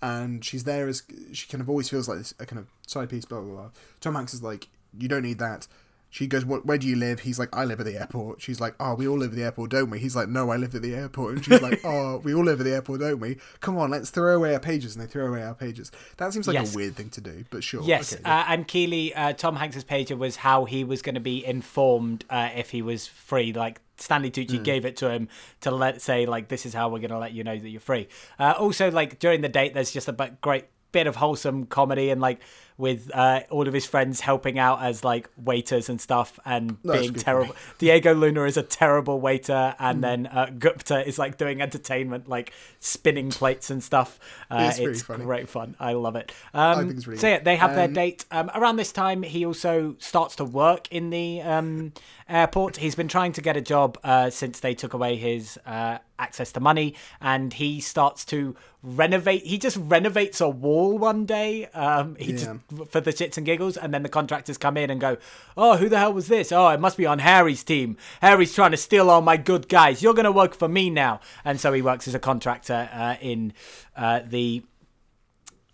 and she's there as she kind of always feels like this a kind of side piece. Blah blah blah. Tom Hanks is like, you don't need that. She goes, what, where do you live? He's like, I live at the airport. She's like, oh, we all live at the airport, don't we? He's like, no, I live at the airport. And she's like, oh, [LAUGHS] we all live at the airport, don't we? Come on, let's throw away our pages. And they throw away our pages. That seems like Yes. a weird thing to do, but sure. Yes, okay, uh, and Keeley, uh, Tom Hanks's pager was how he was going to be informed uh, if he was free. Like Stanley Tucci Hmm. gave it to him to let say like this is how we're going to let you know that you're free. Uh, also, like during the date, there's just a great bit of wholesome comedy and like with uh, all of his friends helping out as like waiters and stuff and That's being terrible. Diego Luna is a terrible waiter, and then uh, Gupta is like doing entertainment, like spinning plates and stuff. Uh, It's it's great fun. I love it. Um, think it's really so yeah, they have their Um, date um, around this time. He also starts to work in the um, airport. He's been trying to get a job uh, since they took away his uh, access to money, and he starts to renovate. He just renovates a wall one day. Um, he just for the shits and giggles, and then the contractors come in and go, "Oh, who the hell was this? Oh, it must be on Harry's team. Harry's trying to steal all my good guys. You're gonna work for me now." And so he works as a contractor uh, in uh, the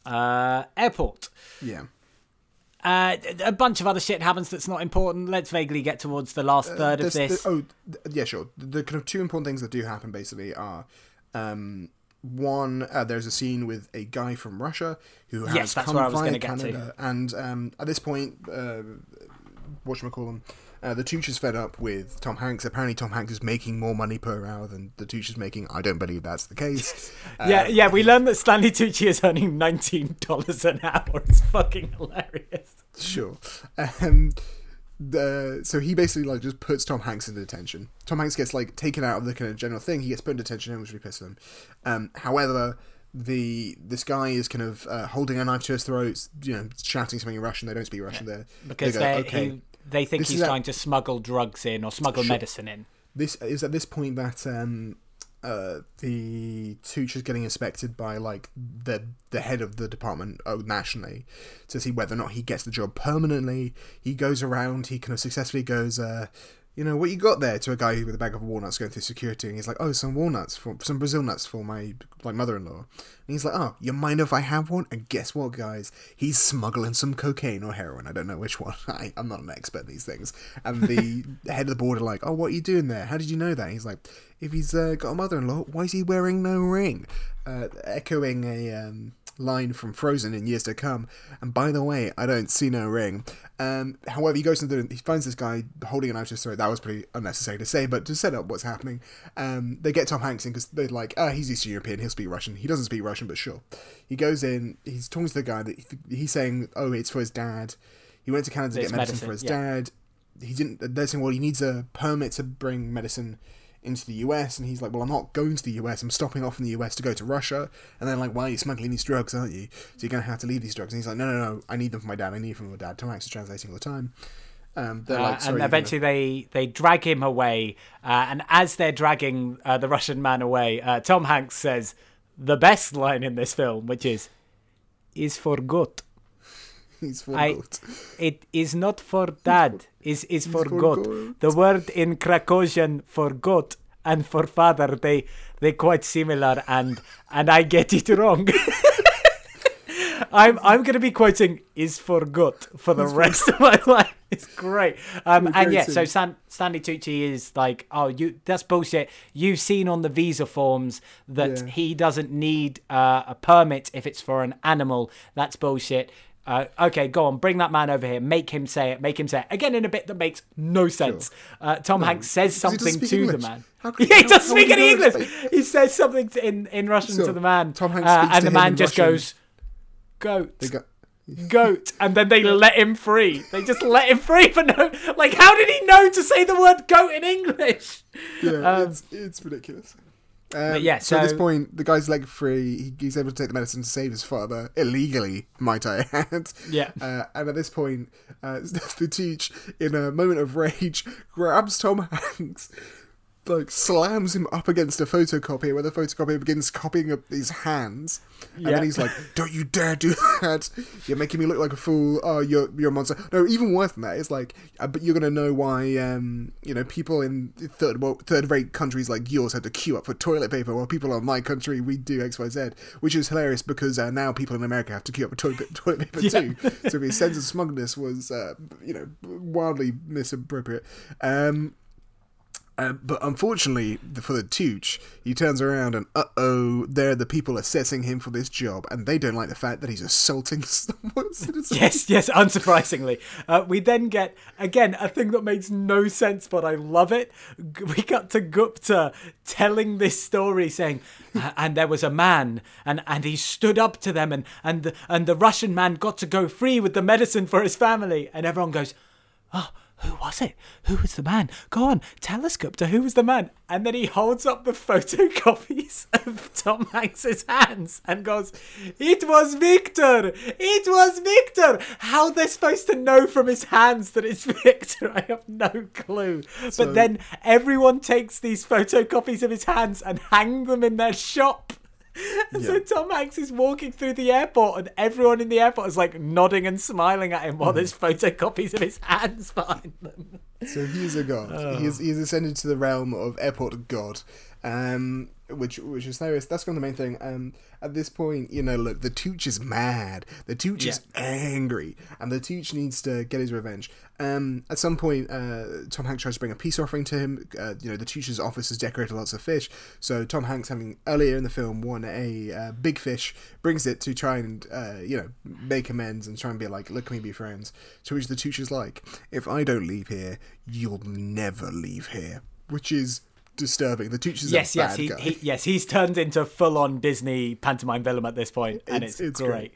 uh, airport. Yeah. Uh, a bunch of other shit happens that's not important. Let's vaguely get towards the last third of Uh, this. the- oh, yeah, sure. The, the kind of two important things that do happen basically are um, one, uh, there's a scene with a guy from Russia who has Yes, that's come where I was via gonna get to. Canada, and um, at this point, uh, whatchamacallit, uh, the Tooch is fed up with Tom Hanks. Apparently, Tom Hanks is making more money per hour than the Tooch is making. I don't believe that's the case. [LAUGHS] Uh, yeah, yeah, we learned that Stanley Tucci is earning nineteen dollars an hour. It's fucking hilarious. Sure. Um, the, so he basically like just puts Tom Hanks into detention. Tom Hanks gets like taken out of the kind of general thing. He gets put in detention, and which really pisses him. Um, however, the this guy is kind of uh, holding a knife to his throat, you know, shouting something in Russian. They don't speak Russian there Because they they go, okay. he, they think This he's trying to smuggle drugs in or smuggle medicine in. this is at this point that um, uh, the Tooch is getting inspected by like the the head of the department oh, nationally to see whether or not he gets the job permanently. He goes around. He kind of successfully goes. Uh, you know what you got there to a guy with a bag of walnuts going through security, and he's like, "Oh, some walnuts for some Brazil nuts for my like mother-in-law." And he's like, "Oh, you mind if I have one?" And guess what, guys? He's smuggling some cocaine or heroin. I don't know which [LAUGHS] one. I, I'm not an expert in these things. And the [LAUGHS] head of the board are like, "Oh, what are you doing there? How did you know that?" he's like, "If he's uh, got a mother-in-law, why is he wearing no ring?" Uh, echoing a um, line from Frozen in years to come. And by the way, I don't see no ring. Um, however, he goes into the, he finds this guy holding a knife to his throat. That was pretty unnecessary to say, but to set up what's happening, um, they get Tom Hanks in because they're like, ah, he's Eastern European, he'll speak Russian. He doesn't speak Russian, but sure. He goes in, he's talking to the guy that he's saying, oh, it's for his dad. He went to Canada to get medicine, medicine, for his yeah. dad. He didn't. They're saying, well, he needs a permit to bring medicine into the US, and he's like, well, I'm not going to the US. I'm stopping off in the US to go to Russia. And they're like, well, you're smuggling these drugs, aren't you? So you're gonna have to leave these drugs. And he's like, no, no, no, I need them for my dad. I need them for my dad. Tom Hanks is translating all the time. Um, they're Uh, like, sorry, and eventually they, they drag him away. Uh, and as they're dragging uh, the Russian man away, uh, Tom Hanks says the best line in this film, which is, is for good. [LAUGHS] he's for I- good. It is not for dad. Is is for, for God. God. The word in Krakozhian for God and for father they they quite similar and and I get it wrong. [LAUGHS] I'm I'm gonna be quoting is for God for the rest of my life. [LAUGHS] It's great. Um, It's and yeah, so Stan, Stanley Tucci is like, oh, you that's bullshit. You've seen on the visa forms that Yeah. he doesn't need uh, a permit if it's for an animal. That's bullshit. Uh, okay, go on, bring that man over here. Make him say it. Make him say it again in a bit that makes no sense. Uh, Tom Hanks says doesn't something to the English. man. How [LAUGHS] could- yeah, he does how would speak any English. He says something to, in in Russian So, to the man, Tom Hanks uh, and the man just Russian. goes, "Goat." They got, goat and then they [LAUGHS] let him free they just let him free for no like how did he know to say the word goat in english yeah, Um, it's, it's ridiculous. Um, yeah, so, at this point, the guy's leg free. He, he's able to take the medicine to save his father illegally, might I [LAUGHS] add. Yeah. Uh, and at this point, uh, [LAUGHS] the teach, in a moment of rage, grabs Tom Hanks, like slams him up against a photocopier where the photocopier begins copying up his hands. And Yeah. then he's like, Don't you dare do that. You're making me look like a fool. Oh, you're, you're a monster. No, even worse than that. It's like, uh, but you're going to know why, um, you know, people in third world third rate countries like yours had to queue up for toilet paper while people in my country, we do X, Y, Z. Which is hilarious because uh, now people in America have to queue up for toilet, toilet paper too. so his sense of smugness was, uh, you know, wildly misappropriate. Um, uh, but unfortunately for the Tooch, he turns around and uh oh, they're the people assessing him for this job, and they don't like the fact that he's assaulting [LAUGHS] citizen. Yes, yes, unsurprisingly. Uh, we then get, again, a thing that makes no sense, but I love it. We got to Gupta telling this story, saying, "Uh, and there was a man, and, and he stood up to them, and, and, the, and the Russian man got to go free with the medicine for his family. And everyone goes, oh, who was it? Who was the man? Go on, us, Gupta, who was the man? And then he holds up the [LAUGHS] photocopies of Tom Hanks's hands and goes, It was Victor! It was Victor! How they're supposed to know from his hands that it's [LAUGHS] Victor, I have no clue. So- but then everyone takes these photocopies of his hands and hang them in their shop. And so Tom Hanks is walking through the airport, and everyone in the airport is like nodding and smiling at him while Hmm. there's photocopies of his hands behind them. So he's a god. He's he's ascended to the realm of airport god, um, which which is hilarious. That's kind of the main thing. Um, at this point, you know, look, the Tooch is mad. The Tooch is angry, and the Tooch needs to get his revenge. Um, at some point, uh, Tom Hanks tries to bring a peace offering to him. Uh, you know, the Tooch's office is decorated with lots of fish. So Tom Hanks, having earlier in the film won a uh, big fish, brings it to try and uh, you know make amends and try and be like, look, can we be friends? To which the Tooch is like, if I don't leave here, you'll never leave here, which is disturbing. The teacher's Yes, a yes, he, he yes he's turned into full on Disney pantomime villain at this point, and It's- it's, it's great.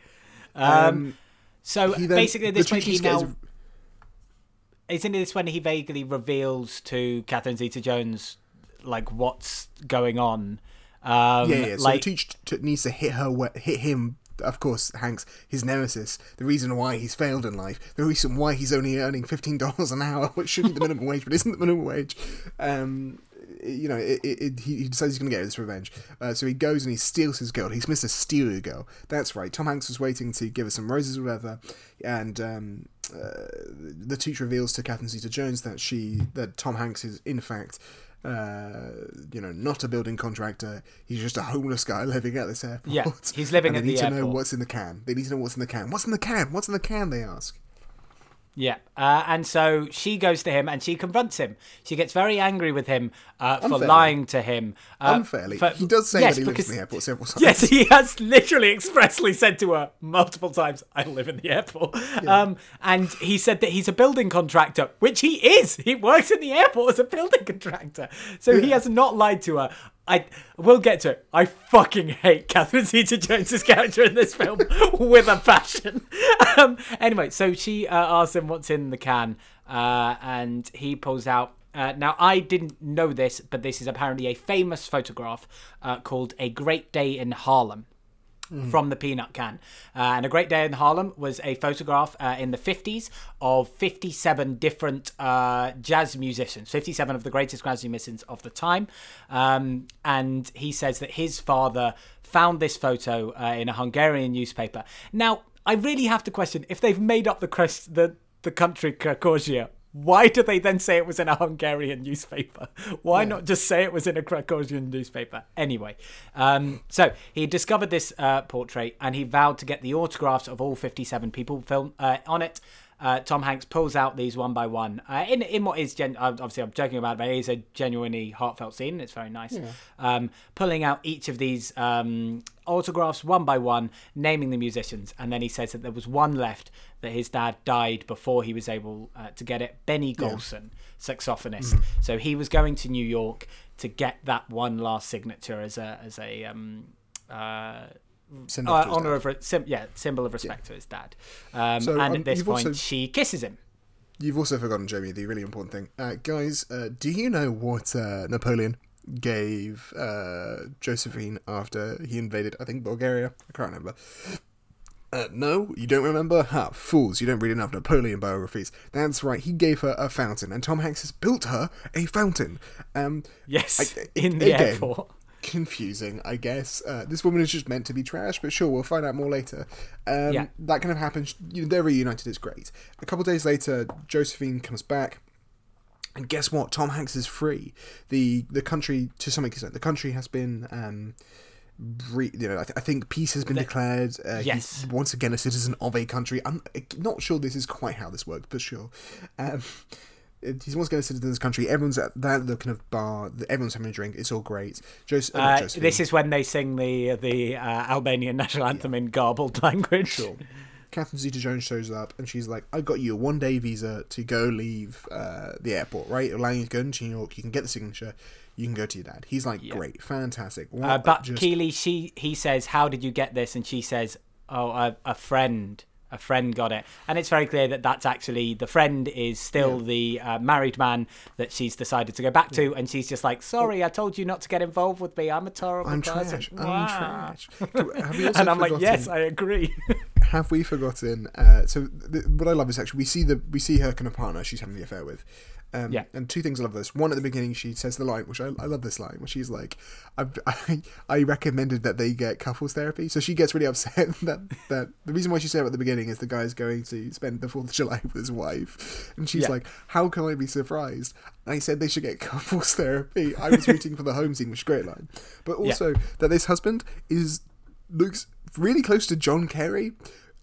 great. Um, so then- basically, this point, he now isn't this when he vaguely reveals to Catherine Zeta-Jones like what's going on? Um, Yeah, yeah. So like the teacher needs to hit her, hit him. Of course, Hanks, his nemesis, the reason why he's failed in life, the reason why he's only earning fifteen dollars an hour, [LAUGHS] which should be the minimum wage, but isn't the minimum wage. Um, you know, it, it, he he decides he's going to get his revenge. Uh, so he goes and he steals his girl. He's Mr. Steal Your Girl. That's right. Tom Hanks was waiting to give her some roses or whatever, and um, uh, the teacher reveals to Catherine Zeta-Jones that she, that Tom Hanks is in fact uh, you know, not a building contractor. He's just a homeless guy living at this airport. Yeah, he's living and at they need the to know airport. what's in the can. They need to know what's in the can. What's in the can? What's in the can? They ask. Yeah, uh, and so she goes to him and she confronts him. She gets very angry with him uh, for lying to him. Uh, Unfairly, for- he does say yes, that he lives in the airport several [LAUGHS] times. Yes, he has literally expressly said to her multiple times, I live in the airport. Um, and he said that he's a building contractor, which he is. He works in the airport as a building contractor. So he has not lied to her. I will get to it. I fucking hate Catherine Zeta Jones's character in this film [LAUGHS] with a passion. [LAUGHS] Um, anyway, so she uh, asks him what's in the can, uh, and he pulls out uh, now, I didn't know this, but this is apparently a famous photograph uh, called A Great Day in Harlem. From the peanut can. Uh, and A Great Day in Harlem was a photograph uh, in the 50s of 57 different uh, jazz musicians, 57 of the greatest jazz musicians of the time. Um, and he says that his father found this photo uh, in a Hungarian newspaper. Now, I really have to question if they've made up the, crest, the, the country Krakozhia why do they then say it was in a Hungarian newspaper? Why not just say it was in a Krakozhian newspaper? Anyway, um, so he discovered this uh, portrait and he vowed to get the autographs of all 57 people film uh, on it. Uh, Tom Hanks pulls out these one by one uh, in in what is gen- uh, obviously I'm joking about, it, but it is a genuinely heartfelt scene. It's very nice. Um, pulling out each of these um, autographs one by one, naming the musicians, and then he says that there was one left that his dad died before he was able uh, to get it. Benny Golson, saxophonist. So he was going to New York to get that one last signature as a as a um, Send uh, off to his honor dad. of sim- yeah symbol of respect to his dad. Um, So, and um, at this point, also- she kisses him. You've also forgotten, Jamie, the really important thing. Uh, guys, uh, do you know what uh, Napoleon gave uh, Josephine after he invaded, I think, Bulgaria? I can't remember. Uh, no, you don't remember? Ha, fools, you don't read enough Napoleon biographies. That's right, he gave her a fountain, and Tom Hanks has built her a fountain. Um, Yes, I- in the again, airport. Confusing, I guess. Uh, this woman is just meant to be trash, but sure, we'll find out more later. Um, Yeah. That kind of happens. You know, they're reunited, it's great. A couple days later, Josephine comes back. And guess what? Tom Hanks is free. The the country, to some extent, the country has been, um, re, you know, I, th- I think peace has been declared. Uh, Yes. He's once again a citizen of a country. I'm uh, not sure this is quite how this works, but sure. Um, he's once citizen of this country. Everyone's at that the kind of bar. Everyone's having a drink. It's all great. Joseph, Uh, this is when they sing the the uh, Albanian national anthem in garbled [LAUGHS] language. Sure. Catherine Zeta-Jones shows up and she's like, "I got you a one-day visa to go leave uh, the airport, right? Allowing you to go into New York. You can get the signature. You can go to your dad." He's like, "Great, fantastic." What Uh, but just- Keely, she he says, "How did you get this?" And she says, "Oh, a, a friend, a friend got it." And it's very clear that that's actually the friend is still the uh, married man that she's decided to go back to, and she's just like, "Sorry, I told you not to get involved with me. I'm a terrible I'm person." trash. I'm trash. [LAUGHS] Have we also And I'm like, "Yes, I agree." [LAUGHS] have we forgotten? Uh, so th- what I love is actually we see the we see her kind of partner she's having the affair with. Um, Yeah. And two things I love this. One at the beginning, she says the line, which I, I love this line, where she's like, I, [LAUGHS] I, I recommended that they get couples therapy. So she gets really upset [LAUGHS] that, that the reason why she said it at the beginning is the guy's going to spend the 4th of July [LAUGHS] with his wife. And she's Yeah. like, how can I be surprised? And I said they should get couples therapy. I was rooting for the home scene, which is a great line. But also that this husband is looks really close to John Kerry,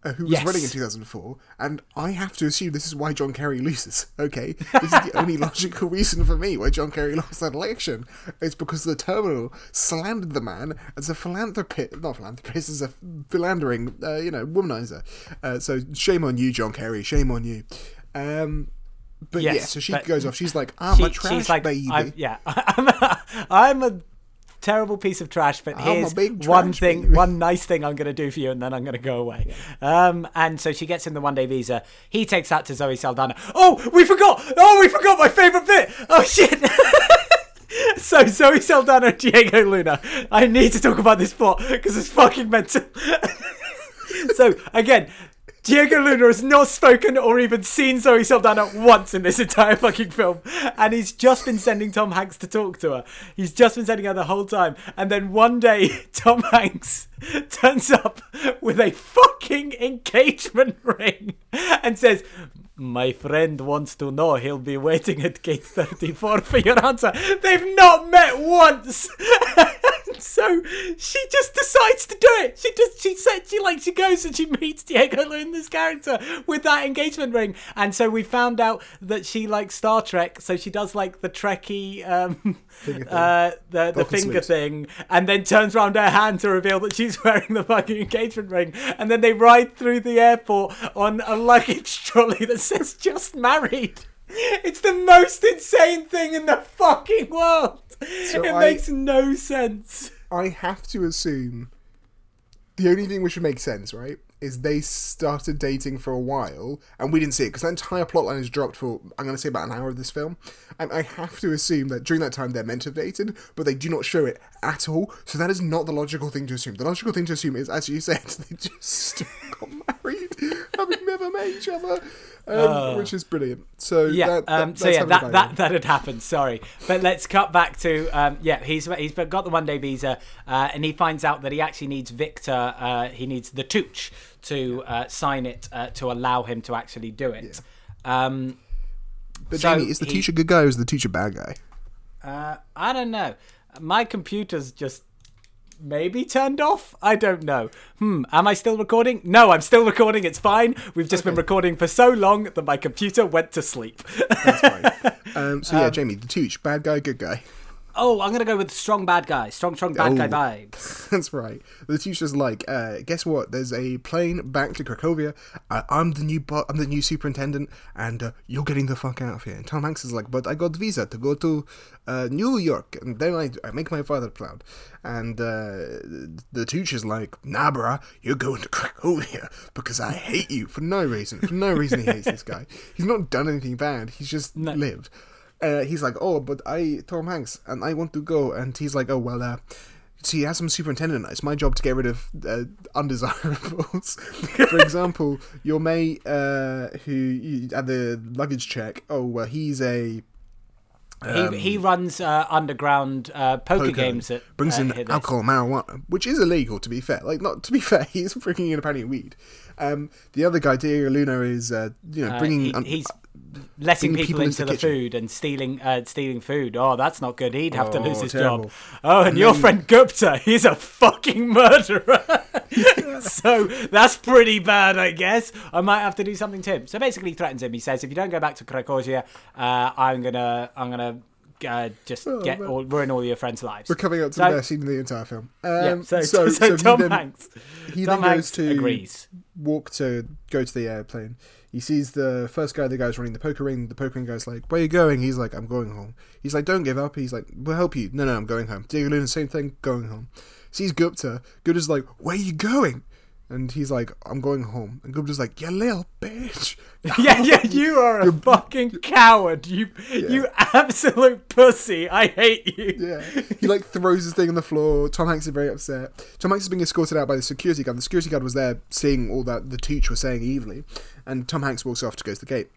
uh, who was Yes. running in 2004, and I have to assume this is why John Kerry loses. [LAUGHS] Okay, this is the only [LAUGHS] logical reason for me why John Kerry lost that election. It's because the terminal slandered the man as a philanthropist, not philanthropist, as a philandering, uh, you know, womanizer. Uh, so shame on you, John Kerry. Shame on you. Um, but yeah, Yes, so she goes off. She's like, "I'm a She- trash she's like, baby." I'm, yeah, [LAUGHS] I'm a, I'm a terrible piece of trash, but I'm here's one thing, baby." one nice thing I'm going to do for you, and then I'm going to go away. Um, and so she gets him the one day visa. He takes that to Zoe Saldana. Oh, we forgot! Oh, we forgot my favorite bit! Oh shit! [LAUGHS] So Zoe Saldana and Diego Luna. I need to talk about this plot because it's fucking mental. [LAUGHS] so again, Diego Luna has not spoken or even seen Zoe Saldana once in this entire fucking film, and he's just been sending Tom Hanks to talk to her. He's just been sending her the whole time, and then one day [LAUGHS] Tom Hanks turns up with a fucking engagement [LAUGHS] ring and says. My friend wants to know he'll be waiting at gate 34 for your answer. They've not met once. [LAUGHS] [LAUGHS] so she just decides to do it. She just she said she like she goes and she meets Diego Luna's character with that engagement ring. And so we found out that she likes Star Trek, so she does like the Trekkie um [LAUGHS] uh the, the finger sleeves. thing and then turns around her hand to reveal that she's [LAUGHS] wearing the fucking engagement ring. And then they ride through the airport on a luggage trolley that says just married. It's the most insane thing in the fucking world. So it I- makes no sense. I have to assume the only thing which would make sense, right, is they started dating for a while and we didn't see it because that entire plotline is dropped for I'm going to say about an hour of this film, and I have to assume that during that time they're meant to have dated, but they do not show it at all. So that is not the logical thing to assume. The logical thing to assume is, as you said, [LAUGHS] they just got married, having never met each other, um, which is brilliant. So Uh, Yeah. that, that, um, so yeah, that, that that had happened. Sorry, but let's cut back to um, yeah. He's he's got the one day visa, uh, and he finds out that he actually needs Victor. Uh, he needs the Tooch to uh, sign it uh, to allow him to actually do it. Um, But so Jamie, is the he- teacher good guy or is the teacher bad guy? uh, I don't know. My computer's just maybe turned off. I don't know. Hmm. Am I still recording? No, I'm still recording. It's fine. We've just been recording for so long that my computer went to sleep. That's fine. [LAUGHS] um, so yeah, Jamie, the Tooch, bad guy, good guy. Oh, I'm gonna go with strong bad guy. Strong, strong bad guy Oh. vibes. [LAUGHS] That's right. The teacher's like, uh, guess what? There's a plane back to Krakozhia. Uh, I'm the new bo- I'm the new superintendent, and uh, you're getting the fuck out of here. And Tom Hanks is like, but I got visa to go to uh, New York, and then I, I make my father proud. And uh, the teacher's like, nah, bruh, you're going to Krakozhia because I hate you for no reason. For no reason, he hates this guy. [LAUGHS] He's not done anything bad. He's just lived. Uh, he's like, oh, but I Tom Hanks, and I want to go. And he's like, oh well, uh, see, as I'm superintendent, it's my job to get rid of uh, undesirables. [LAUGHS] For example, your mate uh, who you, at the luggage check. Oh, well, he's a um, he, he runs uh, underground uh, poker, poker, games that brings uh, in alcohol marijuana, which is illegal. To be fair, like not to be [LAUGHS] fair, he's bringing in a apparently weed. Um, the other guy, Diego Luna, is uh, you know Uh, bringing. he- un- he's letting people, people into, into the the food and stealing uh, stealing food. Oh, that's not good. He'd have to lose Oh, his terrible. job. Oh, and, And your then- friend Gupta, [LAUGHS] he's a fucking murderer. [LAUGHS] so that's pretty bad, I guess. I might have to do something to him. So basically, he threatens him. He says, "If you don't go back to Krakozhia, uh, I'm gonna, I'm gonna." Uh, just Oh, get man. all, ruin all your friends' lives. we're coming up to So- the best scene in the entire film. Um, yeah, so, so, so, he Tom then- Hanks, He Tom then Hanks goes to agrees. walk to go to the airplane. He sees the first guy, the guy's running the poker ring. The poker ring guy's like, "Where you going?" He's like, "I'm going home." He's like, "Don't give up." He's like, "We'll help you." No, no, I'm going home. Diego Luna, same thing, going home. Sees Gupta. Gupta's like, "Where you going?" And he's like, "I'm going home." And Gupta's like, "You little bitch." [LAUGHS] yeah, yeah, you [LAUGHS] are a fucking coward. You, you absolute pussy. I hate you. Yeah. He like throws his thing on the floor. Tom Hanks is very upset. Tom Hanks is being escorted out by the security guard. The security guard was there seeing all that the teacher was saying evilly. And Tom Hanks walks off to go to the gate.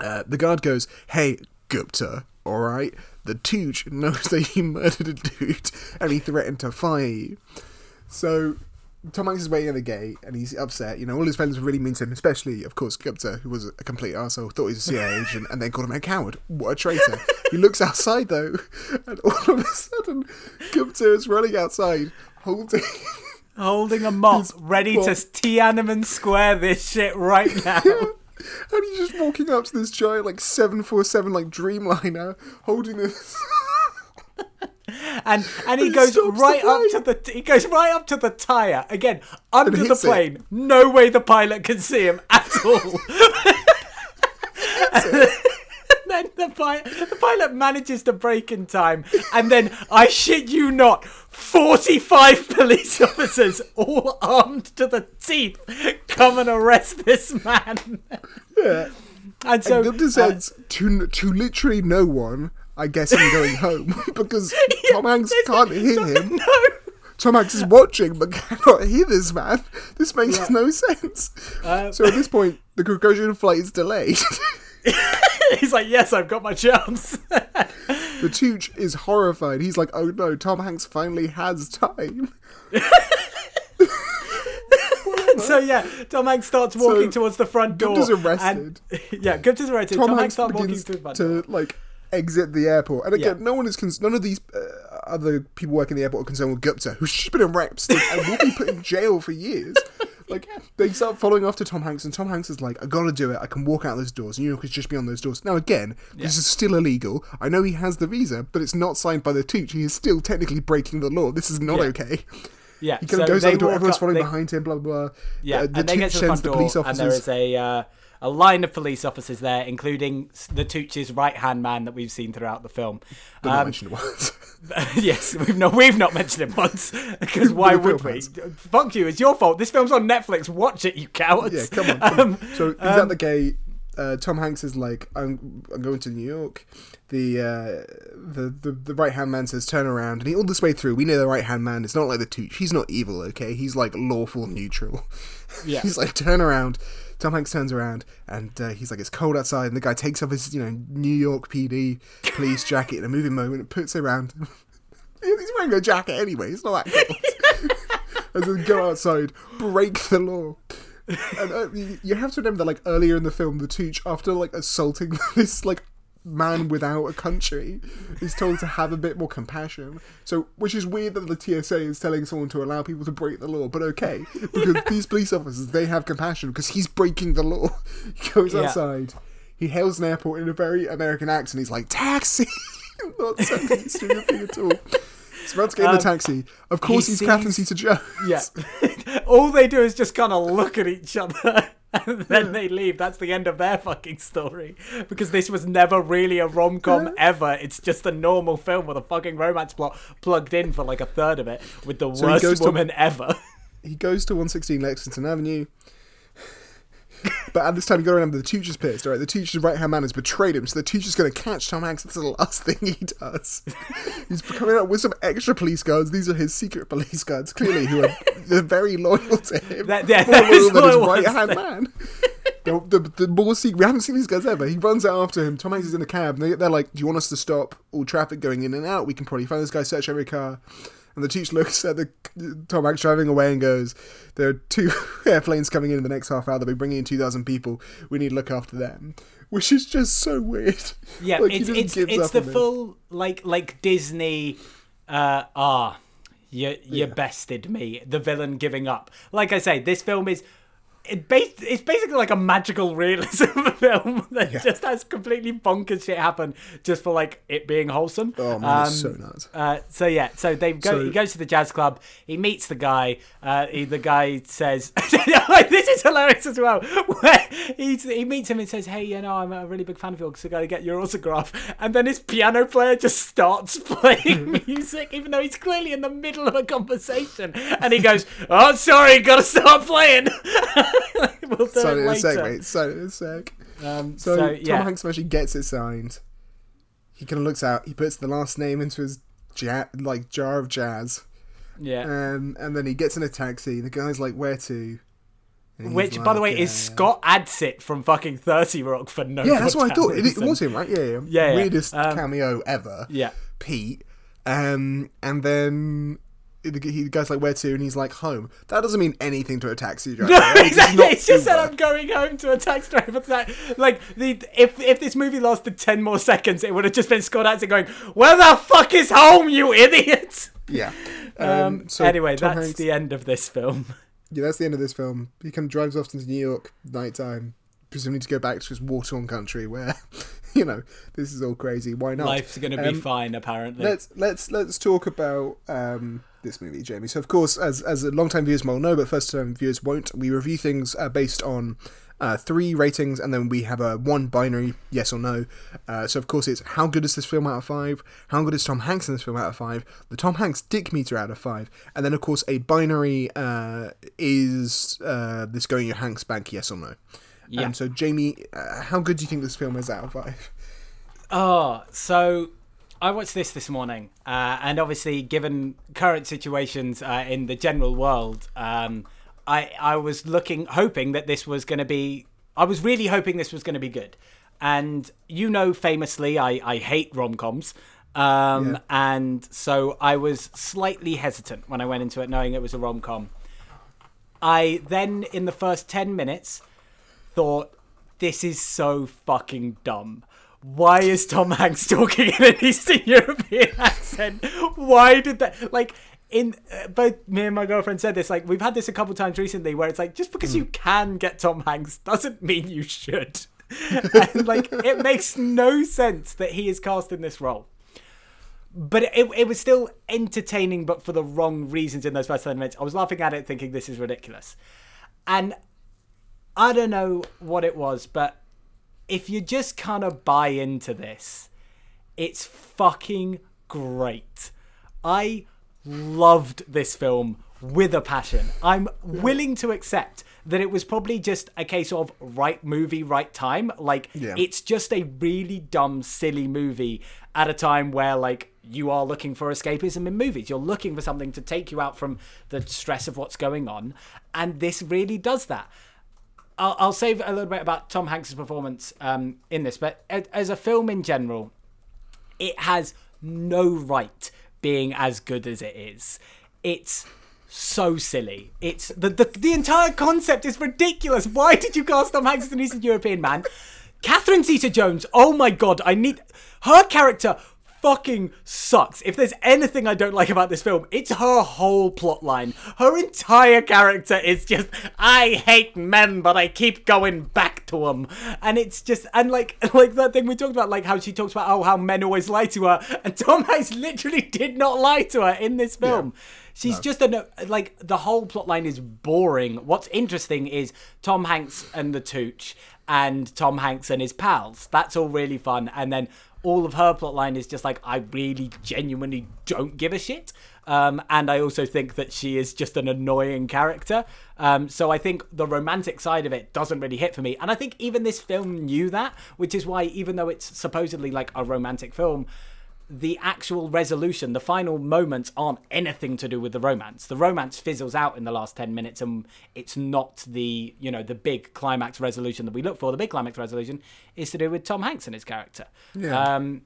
Uh, the guard goes, Hey, Gupta, alright? The Tooch knows that you [LAUGHS] murdered a dude and he threatened to fire you. So Tom Hanks is waiting at the gate and he's upset. You know, all his friends were really mean to him, especially, of course, Gupta, who was a complete arsehole, thought he was a CIA [LAUGHS] agent, and then called him a coward. What a traitor. he looks outside, though, and all of a sudden, Gupta is running outside, holding. Holding a mop, ready mop. to Tiananmen Square this shit right [LAUGHS] now. and he's just walking up to this giant, like, 747, like, Dreamliner, holding this. And and he He goes right up to the he goes right up to the tire again under the hits it. plane. No way the pilot can see him at all. [LAUGHS] then the pilot, the pilot manages to break in time, and then I shit you not, forty-five [LAUGHS] police officers, all armed to the teeth, come and arrest this man. yeah. And so And Gupta uh, to, to literally no one, I guess I'm going home, [LAUGHS] because [LAUGHS] Tom Hanks can't no- hear him. no. Tom Hanks is watching but [LAUGHS] cannot hear this man. This makes no sense. Uh, so at this point, the Krakozhian flight is delayed. He's like, yes, I've got my chance. the Tooch is horrified. He's like, oh no, Tom Hanks finally has time. so yeah, Tom Hanks starts walking So, towards the front door. Gupta's and- arrested. yeah, Gupta's arrested. Tom, Tom, Hanks Hanks starts walking begins through the front door. to like exit the airport, and again, Yeah. no one is cons- none of these uh, other people working in the airport are concerned with Gupta, who's just been arrested and will be put in jail for years. [LAUGHS] Like they start following after Tom Hanks, and Tom Hanks is like, "I gotta do it. I can walk out those doors. And you know, could just be on those doors." Now, again, this is still illegal. I know he has the visa, but it's not signed by the Tooch. He is still technically breaking the law. This is not Yeah. okay. Yeah, He kind of goes out the door. Everyone's up- following they- behind him. Blah blah. blah. Yeah, Uh, the and they get to the front the door, police and there officers. a uh, a line of police officers there, including the Tooch's right hand man that we've seen throughout the film. but not Um, mentioned once. [LAUGHS] yes, we've not we've not mentioned it once [LAUGHS] because why would we? has. Fuck you! It's your fault. This film's on Netflix. Watch it, you cowards. Yeah, come on. Come Um, on. So he's at the gate. Uh, Tom Hanks is like, I'm, I'm going to New York. The uh, the the, the right hand man says, turn around, and he, all this way through, we know the right hand man is not like the Tooch. He's not evil, okay? He's like lawful neutral. Yeah. [LAUGHS] he's like, turn around. Tom Hanks turns around, and uh, he's like, it's cold outside, and the guy takes off his, you know, New York PD police [LAUGHS] jacket in a moving moment and puts it around. [LAUGHS] he's wearing a jacket anyway. It's not that cold. [LAUGHS] and then go outside, break the law. And uh, you- you have to remember that, like earlier in the film, the Tooch, after like assaulting this like man without a country, is told to have a bit more compassion. So, which is weird that the TSA is telling someone to allow people to break the law, but okay, [LAUGHS] because these police officers they have compassion because he's breaking the law. [LAUGHS] He goes Yeah. outside, he hails an airport in a very American accent. He's like, "Taxi!" [LAUGHS] Not saying any stupid thing at all. He's about to get in the Um, taxi. Of course, he he's sees- Zeta-Jones. Yeah. All they do is just kind of look at each other and [LAUGHS] then they leave. That's the end of their fucking story. Because this was never really a rom com ever. It's just a normal film with a fucking romance plot plugged in for like a third of it with the So worst goes to- woman ever. he goes to 116 Lexington Avenue. But at this time, you got to remember the teacher's pissed. All right, the teacher's right hand man has betrayed him, so the teacher's going to catch Tom Hanks. That's the last thing he does. [LAUGHS] He's coming out with some extra police guards. These are his secret police guards, clearly, who are [LAUGHS] they're very loyal to him. That- yeah, more loyal than his right hand man. The, the, the more secret, we haven't seen these guys ever. He runs out after him. Tom Hanks is in the cab. And they, they're like, "Do you want us to stop all traffic going in and out? We can probably find this guy, search every car." And the teacher looks at the Tom Hanks driving away and goes, "There are two [LAUGHS] airplanes coming in in the next half hour. They'll be bringing in two thousand people. We need to look after them." Which is just so weird. Yeah, Like, it's it's it's the on it. full like like Disney. Uh, ah, you you Yeah. bested me. The villain giving up. Like I say, this film is. It bas- it's basically like a magical realism [LAUGHS] film that Yeah. just has completely bonkers shit happen just for like it being wholesome. Oh man, Um, so nuts. Uh, so yeah, so they go. So- he goes to the jazz club. He meets the guy. Uh, he, the guy says, [LAUGHS] "This is hilarious as well." Where he he meets him and says, "Hey, you know, I'm a really big fan of yours. So I got to get your autograph." And then his piano player just starts [LAUGHS] playing music, even though he's clearly in the middle of a conversation. And he goes, "Oh, sorry, got to start playing." [LAUGHS] we'll do So it in a sec, later. mate. A sec. Um, So, so, Tom yeah. Hanks actually gets it signed. He kind of looks out. He puts the last name into his ja- like jar of jazz, yeah. um, and then he gets in a taxi. The guy's like, "Where to?" Which, by the like, way, is Scott Adsit from fucking Thirty Rock for no. Yeah, that's what I thought. It, it was him, right? Yeah, yeah. Yeah, yeah. Weirdest Um, cameo ever. Yeah. Pete. Um, and then the, he the guy's like, "Where to?" And he's like, "Home." That doesn't mean anything to a taxi driver. No, right? [LAUGHS] Exactly. It's just that I'm going home to a taxi driver. That, like the if if this movie lasted ten more seconds, it would have just been Scott Adsit going, "Where the fuck is home, you idiot?" Yeah. [LAUGHS] Um, so anyway, Tom that's Hanks- the end of this film. Yeah, that's the end of this film. He kind of drives off into New York nighttime, presumably to go back to his war-torn country, where, [LAUGHS] you know, this is all crazy. Why not? Life's gonna be Um, fine, apparently. Let's let's let's talk about um, this movie, Jamie. So, of course, as as a long-time viewers will know, but first-time viewers won't, we review things uh, based on uh, three ratings, and then we have a one binary yes or no. Uh, so, of course, it's how good is this film out of five? How good is Tom Hanks in this film out of five? The Tom Hanks dick meter out of five, and then, of course, a binary uh, is uh, this going your Hanks bank yes or no. Yeah. Um, so, Jamie, uh, how good do you think this film is out of five? Oh, so I watched this this morning, uh, and obviously, given current situations uh, in the general world, um, I I was looking, hoping that this was going to be. I was really hoping this was going to be good, and you know, famously, I I hate rom coms. Um, Yeah. and so I was slightly hesitant when I went into it, knowing it was a rom com. I then, in the first 10 minutes, thought, this is so fucking dumb. Why is Tom Hanks [LAUGHS] talking in an Eastern European [LAUGHS] accent? Why did that? Like, in uh, both me and my girlfriend said this. Like, we've had this a couple times recently, where it's like, just because you can get Tom Hanks doesn't mean you should. [LAUGHS] and like, it makes no sense that he is cast in this role but it, it was still entertaining, but for the wrong reasons in those first 10 minutes. I was laughing at it thinking this is ridiculous. And I don't know what it was, but if you just kind of buy into this, it's fucking great. I loved this film with a passion. I'm willing to accept that it was probably just a case of right movie, right time. Like, Yeah. it's just a really dumb, silly movie at a time where, like, you are looking for escapism in movies. You're looking for something to take you out from the stress of what's going on. And this really does that. I'll, I'll say a little bit about Tom Hanks' performance um, in this, but as a film in general, it has no right being as good as it is. It's so silly. It's the the, the entire concept is ridiculous. Why did you cast Tom Hanks as an Eastern European man? Catherine Zeta-Jones. Oh my god, I need her character. Fucking sucks. If there's anything I don't like about this film, it's her whole plot line. Her entire character is just, I hate men, but I keep going back to them. And it's just, and like, [LAUGHS] like that thing we talked about, like how she talks about, oh, how men always lie to her. And Tom Hanks literally [LAUGHS] did not lie to her in this film. She's just a like the whole plot line is boring. What's interesting is Tom Hanks and the Tooch and Tom Hanks and his pals. That's all really fun. And then all of her plot line is just like I really genuinely don't give a shit. Um, and I also think that she is just an annoying character. Um, so I think the romantic side of it doesn't really hit for me. And I think even this film knew that, which is why, even though it's supposedly like a romantic film, the actual resolution, the final moments aren't anything to do with the romance. The romance fizzles out in the last 10 minutes and it's not the, you know, the big climax resolution that we look for. The big climax resolution is to do with Tom Hanks and his character. Yeah. Um,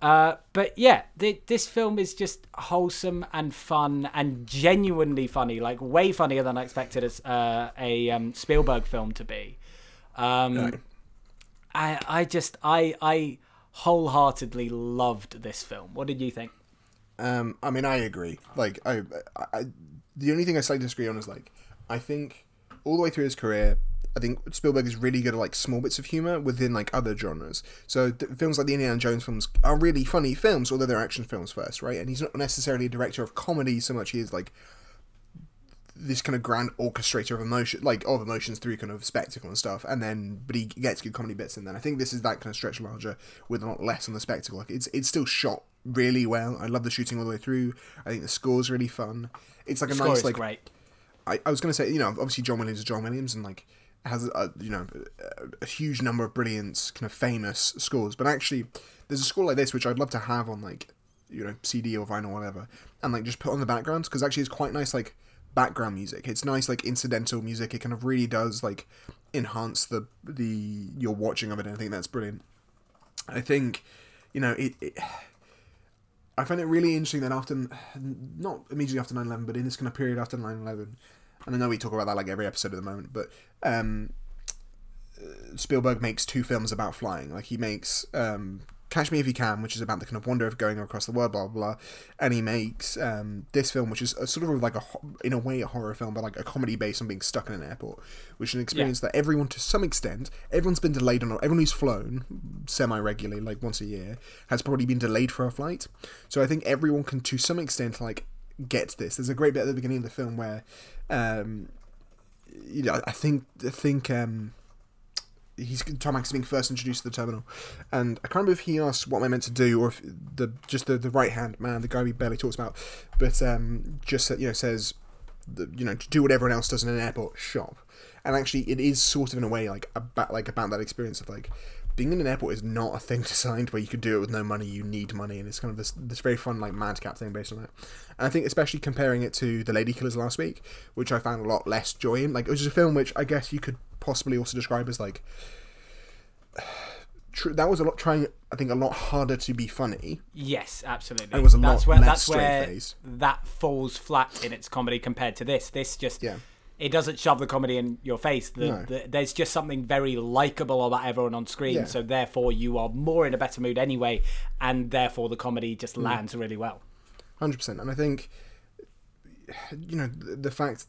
uh, but yeah, th- this film is just wholesome and fun and genuinely funny, like way funnier than I expected as uh, a um, Spielberg film to be. Um. I I just I I wholeheartedly loved this film. What did you think? Um, I mean, I agree. Like, I, I, the only thing I slightly disagree on is like, I think all the way through his career, I think Spielberg is really good at like small bits of humor within like other genres. So th- films like the Indiana Jones films are really funny films, although they're action films first, right? And he's not necessarily a director of comedy so much. He is like this kind of grand orchestrator of emotion, like of emotions through kind of spectacle and stuff. And then, but he gets good comedy bits in Then I think this is that kind of stretch larger with a lot less on the spectacle. Like it's it's still shot really well. I love the shooting all the way through. I think the score's really fun. It's like a Score nice like great. I, I was going to say, you know, obviously John Williams is John Williams and like has a, you know a, a huge number of brilliant kind of famous scores, but actually there's a score like this which I'd love to have on like you know CD or vinyl or whatever, and like just put on the background because actually it's quite nice like background music. It's nice like incidental music. It kind of really does like enhance the the your watching of it. And I think that's brilliant. I think you know it, it [SIGHS] I find it really interesting that after, not immediately after 9 11, but in this kind of period after 9 11, and I know we talk about that like every episode at the moment, but um, uh, Spielberg makes two films about flying. Like he makes um, Catch Me If You Can, which is about the kind of wonder of going across the world, blah blah, blah. and he makes um, this film, which is a, sort of like a in a way a horror film, but like a comedy based on being stuck in an airport, which is an experience that everyone to some extent, everyone's been delayed on. Everyone who's flown semi regularly, like once a year, has probably been delayed for a flight. So I think everyone can to some extent like get this. There's a great bit at the beginning of the film where, um, you know, I think I think um, he's Tom is being first introduced to the terminal, and I can't remember if he asks what am I meant to do or if the just the, the right hand man, the guy we barely talks about, but um, just you know says, the, you know, to do what everyone else does in an airport shop, and actually it is sort of in a way like about like about that experience of like being in an airport is not a thing [LAUGHS] designed where you could do it with no money. You need money, and it's kind of this this very fun like madcap thing based on that. And I think especially comparing it to the Lady Killers last week, which I found a lot less joy in. Like it was a film which I guess you could possibly also describe as like. [SIGHS] That was a lot trying. I think a lot harder to be funny. Yes, absolutely. It was a that's lot where less that's where straight-faced. that falls flat in its comedy compared to this. This just Yeah. It doesn't shove the comedy in your face. The, No. the, there's just something very likable about everyone on screen. Yeah. So therefore, you are more in a better mood anyway, and therefore the comedy just Mm. lands really well. Hundred percent, and I think, you know, the, the fact,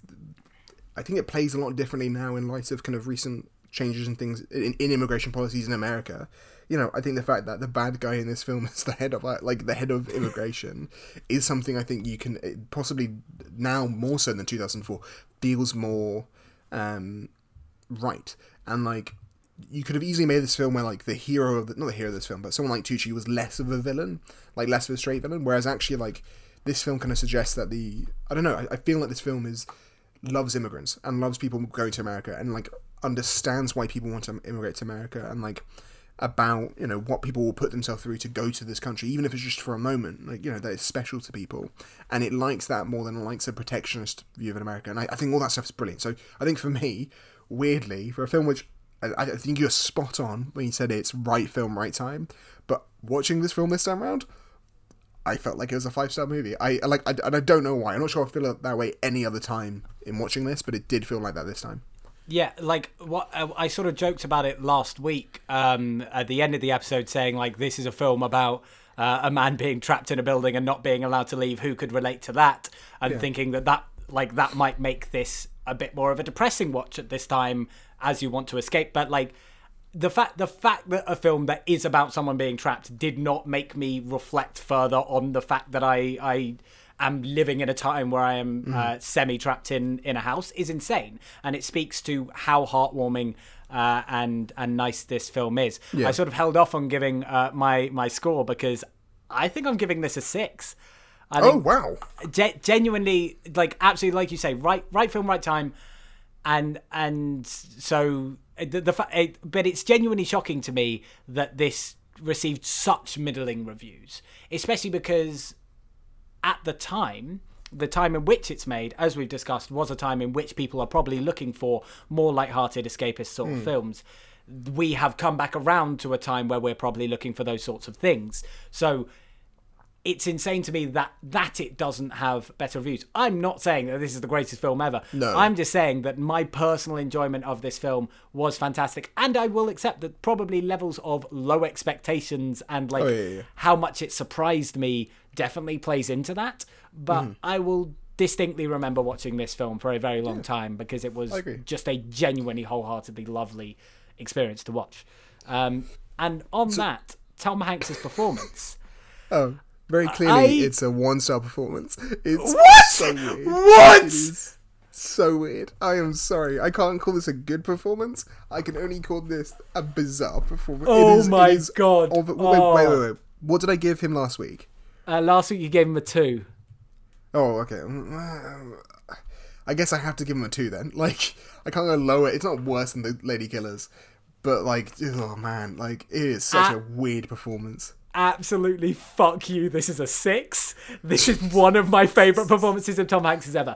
I think it plays a lot differently now in light of kind of recent changes and things in, in immigration policies in America. You know, I think the fact that the bad guy in this film [LAUGHS] is the head of like the head of immigration is something I think you can possibly now more so than two thousand four feels more um, right and like you could have easily made this film where like the hero of the, not the hero of this film, but someone like Tucci was less of a villain, like less of a straight villain. Whereas actually, like this film kind of suggests that the I don't know. I, I feel like this film is loves immigrants and loves people going to America and like understands why people want to immigrate to America and like about you know what people will put themselves through to go to this country even if it's just for a moment like you know that is special to people and it likes that more than it likes a protectionist view of America and I, I think all that stuff is brilliant so I think for me weirdly for a film which I, I think you're spot on when you said it's right film right time but watching this film this time around I felt like it was a five star movie. I like, I, and I don't know why. I'm not sure I feel that way any other time in watching this, but it did feel like that this time. Yeah, like what I, I sort of joked about it last week um, at the end of the episode, saying like this is a film about uh, a man being trapped in a building and not being allowed to leave. Who could relate to that? And Yeah. thinking that that like that might make this a bit more of a depressing watch at this time as you want to escape. But like the fact the fact that a film that is about someone being trapped did not make me reflect further on the fact that I I am living in a time where I am Mm-hmm. uh, semi trapped in in a house is insane, and it speaks to how heartwarming. Uh, and and nice this film is. Yeah. I sort of held off on giving uh, my my score because I think I'm giving this a six. I Oh wow! ge- genuinely, like absolutely, like you say, right, right film, right time, and and so uh, the, the fa- it, but it's genuinely shocking to me that this received such middling reviews, especially because at the time. The time in which it's made, as we've discussed, was a time in which people are probably looking for more light-hearted, escapist sort of hmm. films. We have come back around to a time where we're probably looking for those sorts of things. So it's insane to me that that it doesn't have better reviews. I'm not saying that this is the greatest film ever. No. I'm just saying that my personal enjoyment of this film was fantastic, and I will accept that probably levels of low expectations and like Oh, yeah, yeah. how much it surprised me definitely plays into that. But Mm-hmm. I will distinctly remember watching this film for a very long time because it was just a genuinely wholeheartedly lovely experience to watch. Um, and on that, Tom Hanks's performance. [LAUGHS] Oh, very clearly, I- it's a one-star performance. It's What? so weird. What? So weird. I am sorry. I can't call this a good performance. I can only call this a bizarre performance. Oh it is, my God. wait, Oh. wait, wait, wait. What did I give him last week? Uh, last week you gave him a two. Oh, okay. Mm, I guess I have to give him a two then. [LAUGHS] Like, I can't go lower. It's not worse than the Lady Killers, but like, oh man, like it is such a weird performance. Absolutely fuck you. This is a six. This is one of my favourite performances of Tom Hanks ever.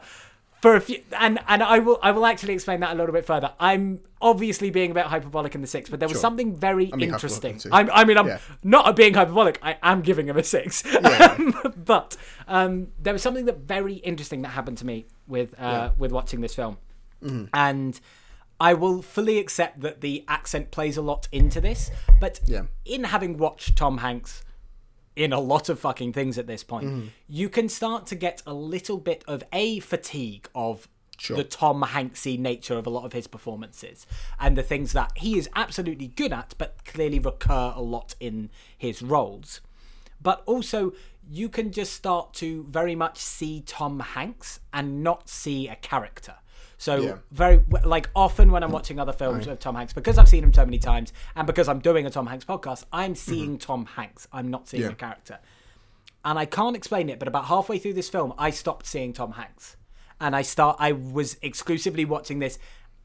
For a few, and and I will I will actually explain that a little bit further. I'm obviously being a bit hyperbolic in the six, but there was Sure. something very being interesting. I'm, I mean, I'm Yeah. not being hyperbolic. I am giving him a six. Yeah. [LAUGHS] but um, there was something that very interesting that happened to me with uh, with watching this film, Mm-hmm. and I will fully accept that the accent plays a lot into this. But Yeah. in having watched Tom Hanks in a lot of fucking things at this point, Mm-hmm. you can start to get a little bit of a fatigue of Sure. the Tom Hanksy nature of a lot of his performances and the things that he is absolutely good at, but clearly recur a lot in his roles. But also, you can just start to very much see Tom Hanks and not see a character. So Yeah. very like often when I'm watching other films of Tom Hanks, because I've seen him so many times, and because I'm doing a Tom Hanks podcast, I'm mm-hmm. seeing Tom Hanks. I'm not seeing Yeah. a character and I can't explain it, but about halfway through this film, I stopped seeing Tom Hanks, and I start. I was exclusively watching this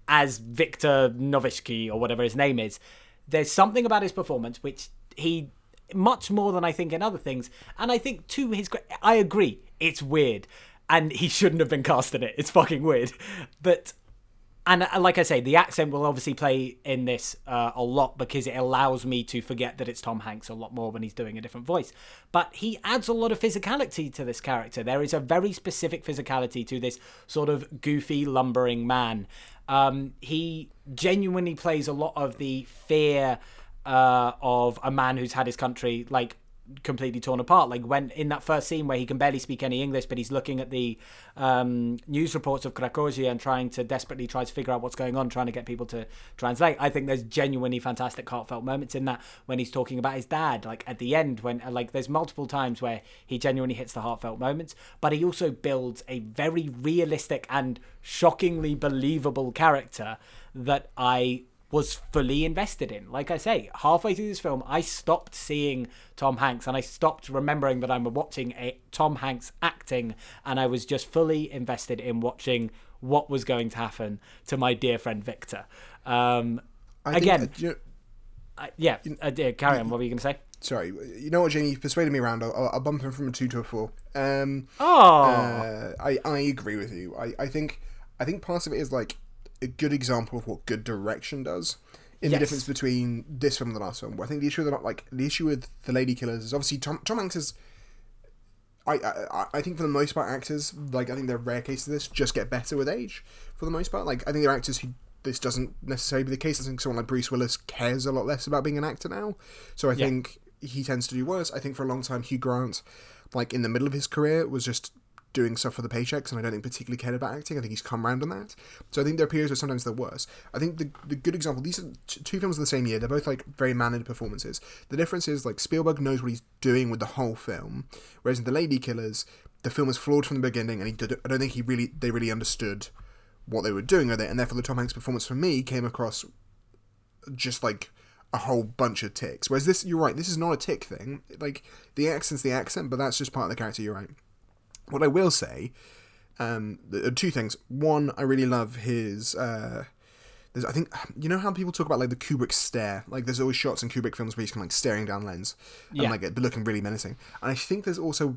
as Victor Novishky or whatever his name is. There's something about his performance which he much more than I think in other things, and I think to his. I agree, it's weird, and he shouldn't have been cast in it. It's fucking weird, but and uh, like I say, the accent will obviously play in this uh, a lot because it allows me to forget that it's Tom Hanks a lot more when he's doing a different voice. But he adds a lot of physicality to this character. There is a very specific physicality to this sort of goofy, lumbering man. Um, he genuinely plays a lot of the fear uh, of a man who's had his country like completely torn apart. Like when in that first scene where he can barely speak any English, but he's looking at the um, news reports of Krakozhia and trying to desperately try to figure out what's going on, trying to get people to translate. I think there's genuinely fantastic heartfelt moments in that when he's talking about his dad, like at the end when like there's multiple times where he genuinely hits the heartfelt moments, but he also builds a very realistic and shockingly believable character that I was fully invested in. Like I say, halfway through this film, I stopped seeing Tom Hanks and I stopped remembering that I'm watching a Tom Hanks acting, and I was just fully invested in watching what was going to happen to my dear friend Victor. Um, I think, again, uh, you uh, yeah, uh, carry on. What were you going to say? sorry, you know what, Jamie? You've persuaded me around. I'll, I'll bump him from a two to a four. Um, Oh, uh, I I agree with you. I, I think I think part of it is like a good example of what good direction does. In the difference between this film and the last film, I think the issue that like the issue with the Lady Killers is obviously Tom Tom Hanks is. I, I I think for the most part actors like I think they're rare cases of this just get better with age for the most part like I think there are actors who this doesn't necessarily be the case I think someone like Bruce Willis cares a lot less about being an actor now so I Yeah. think he tends to do worse I think for a long time Hugh Grant like in the middle of his career was just doing stuff for the paychecks and I don't think particularly cared about acting. I think he's come round on that. So I think there are periods where sometimes they're worse. I think the, the good example these are t- two films of the same year. They're both like very mannered performances. The difference is like Spielberg knows what he's doing with the whole film whereas in The Lady Killers the film was flawed from the beginning and he did, I don't think he really they really understood what they were doing with it and therefore the Tom Hanks performance for me came across just like a whole bunch of ticks. Whereas this you're right this is not a tick thing. Like the accent's the accent but that's just part of the character you're right What I will say, um, are two things. One, I really love his. Uh, there's, I think you know how people talk about like the Kubrick stare. Like there's always shots in Kubrick films where he's kind of like staring down lens and Yeah. like it looking really menacing. And I think there's also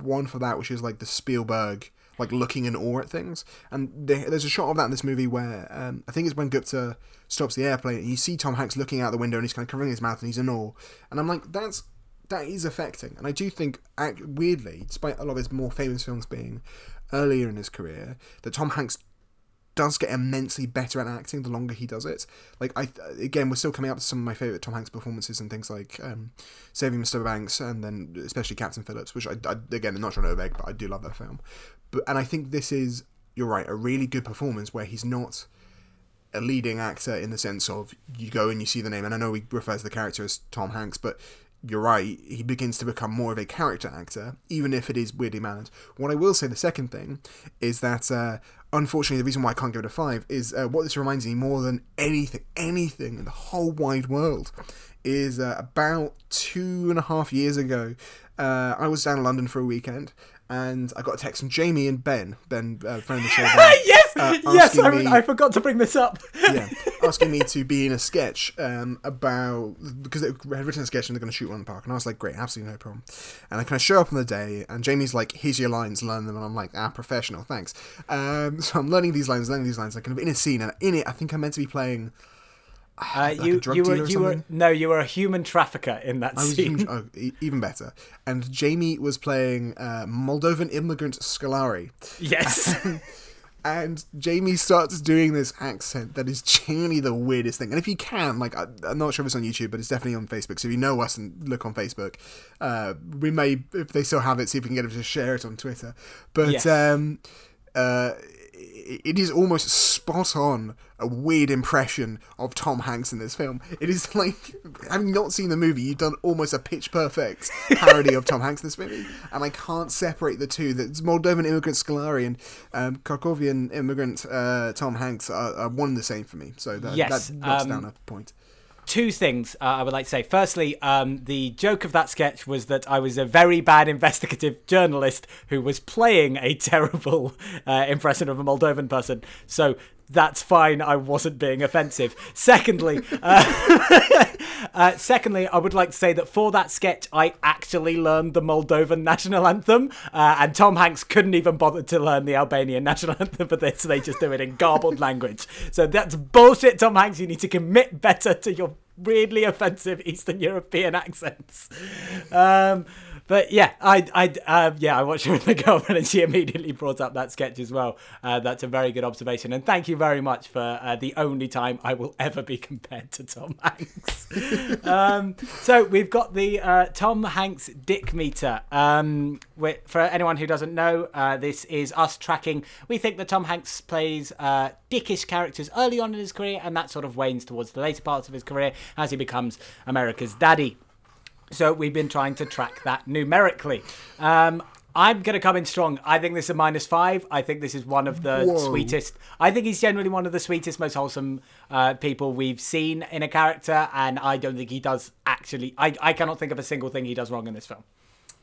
one for that, which is like the Spielberg like looking in awe at things. And there, there's a shot of that in this movie where um, I think it's when Gupta stops the airplane and you see Tom Hanks looking out the window and he's kind of covering his mouth and he's in awe. And I'm like, that's that is affecting. And I do think, weirdly, despite a lot of his more famous films being earlier in his career, that Tom Hanks does get immensely better at acting the longer he does it. Like I again, we're still coming up to some of my favorite Tom Hanks performances and things like um, Saving Mr. Banks and then especially Captain Phillips, which I, I again I'm not trying to beg, but I do love that film. But and I think this is you're right, a really good performance where he's not a leading actor in the sense of you go and you see the name, and I know he refers to the character as Tom Hanks, but you're right, he begins to become more of a character actor, even if it is weirdly mannered. What I will say, the second thing, is that uh, unfortunately, the reason why I can't give it a five is uh, what this reminds me more than anything, anything in the whole wide world, is uh, about two and a half years ago. Uh, I was down in London for a weekend. And I got a text from Jamie and Ben, Ben, uh, friend of the show. Ben, [LAUGHS] yes, uh, [LAUGHS] yes, I, me- I forgot to bring this up. yeah, [LAUGHS] asking me to be in a sketch um, about because they had written a sketch and they're going to shoot one in the park, and I was like, great, absolutely no problem. And I kind of show up on the day, and Jamie's like, here's your lines, learn them, and I'm like, ah, professional, thanks. Um, so I'm learning these lines, learning these lines, like kind of in a scene, and in it, I think I'm meant to be playing. Uh, [SIGHS] like a you, drug you were, you were, no, you were a human trafficker in that I scene. even, oh, e- even better. And Jamie was playing uh, Moldovan immigrant Scolari. Yes. [LAUGHS] and Jamie starts doing this accent that is genuinely the weirdest thing. And if you can, like, I, I'm not sure if it's on YouTube, but it's definitely on Facebook. So if you know us and look on Facebook, uh, we may, if they still have it, see if we can get them to share it on Twitter. But Yes. um, uh, it is almost spot on a weird impression of Tom Hanks in this film. It is [LAUGHS] like, having not seen the movie, you've done almost a pitch perfect parody of Tom Hanks in this movie, and I can't separate the two. That Moldovan immigrant Scolari and um, Krakozhian immigrant uh, Tom Hanks are, are one and the same for me. So that, Yes, that knocks um, down a point. Two things uh, I would like to say. Firstly, um, the joke of that sketch was that I was a very bad investigative journalist who was playing a [LAUGHS] terrible uh, impression of a Moldovan person. So that's fine. I wasn't being offensive. Secondly, [LAUGHS] uh, [LAUGHS] uh, secondly, I would like to say that for that sketch, I actually learned the Moldovan national anthem, uh, and Tom Hanks couldn't even bother to learn the Albanian [LAUGHS] national anthem for this. They just do it in garbled language. So that's bullshit, Tom Hanks. You need to commit better to your weirdly offensive Eastern European accents. Um, but yeah, I, I, uh, yeah, I watched her with my [LAUGHS] girlfriend, and she immediately brought up that sketch as well. Uh, that's a very good observation, and thank you very much for uh, the only time I will [LAUGHS] ever be compared to Tom Hanks. [LAUGHS] um, so we've got the uh, Tom Hanks Dick Meter. Um, for anyone who doesn't know, uh, this is us tracking. We think that Tom Hanks plays uh, dickish characters early on in his career, and that sort of wanes towards the later parts of his career as he becomes America's daddy. So we've been trying to track that numerically. Um, I'm going to come in strong. I think this is a minus five. I think this is one of the Whoa. sweetest. I think he's generally one of the sweetest, most wholesome uh, people we've seen in a character, and I don't think he does actually. I, I cannot think of a single thing he does wrong in this film.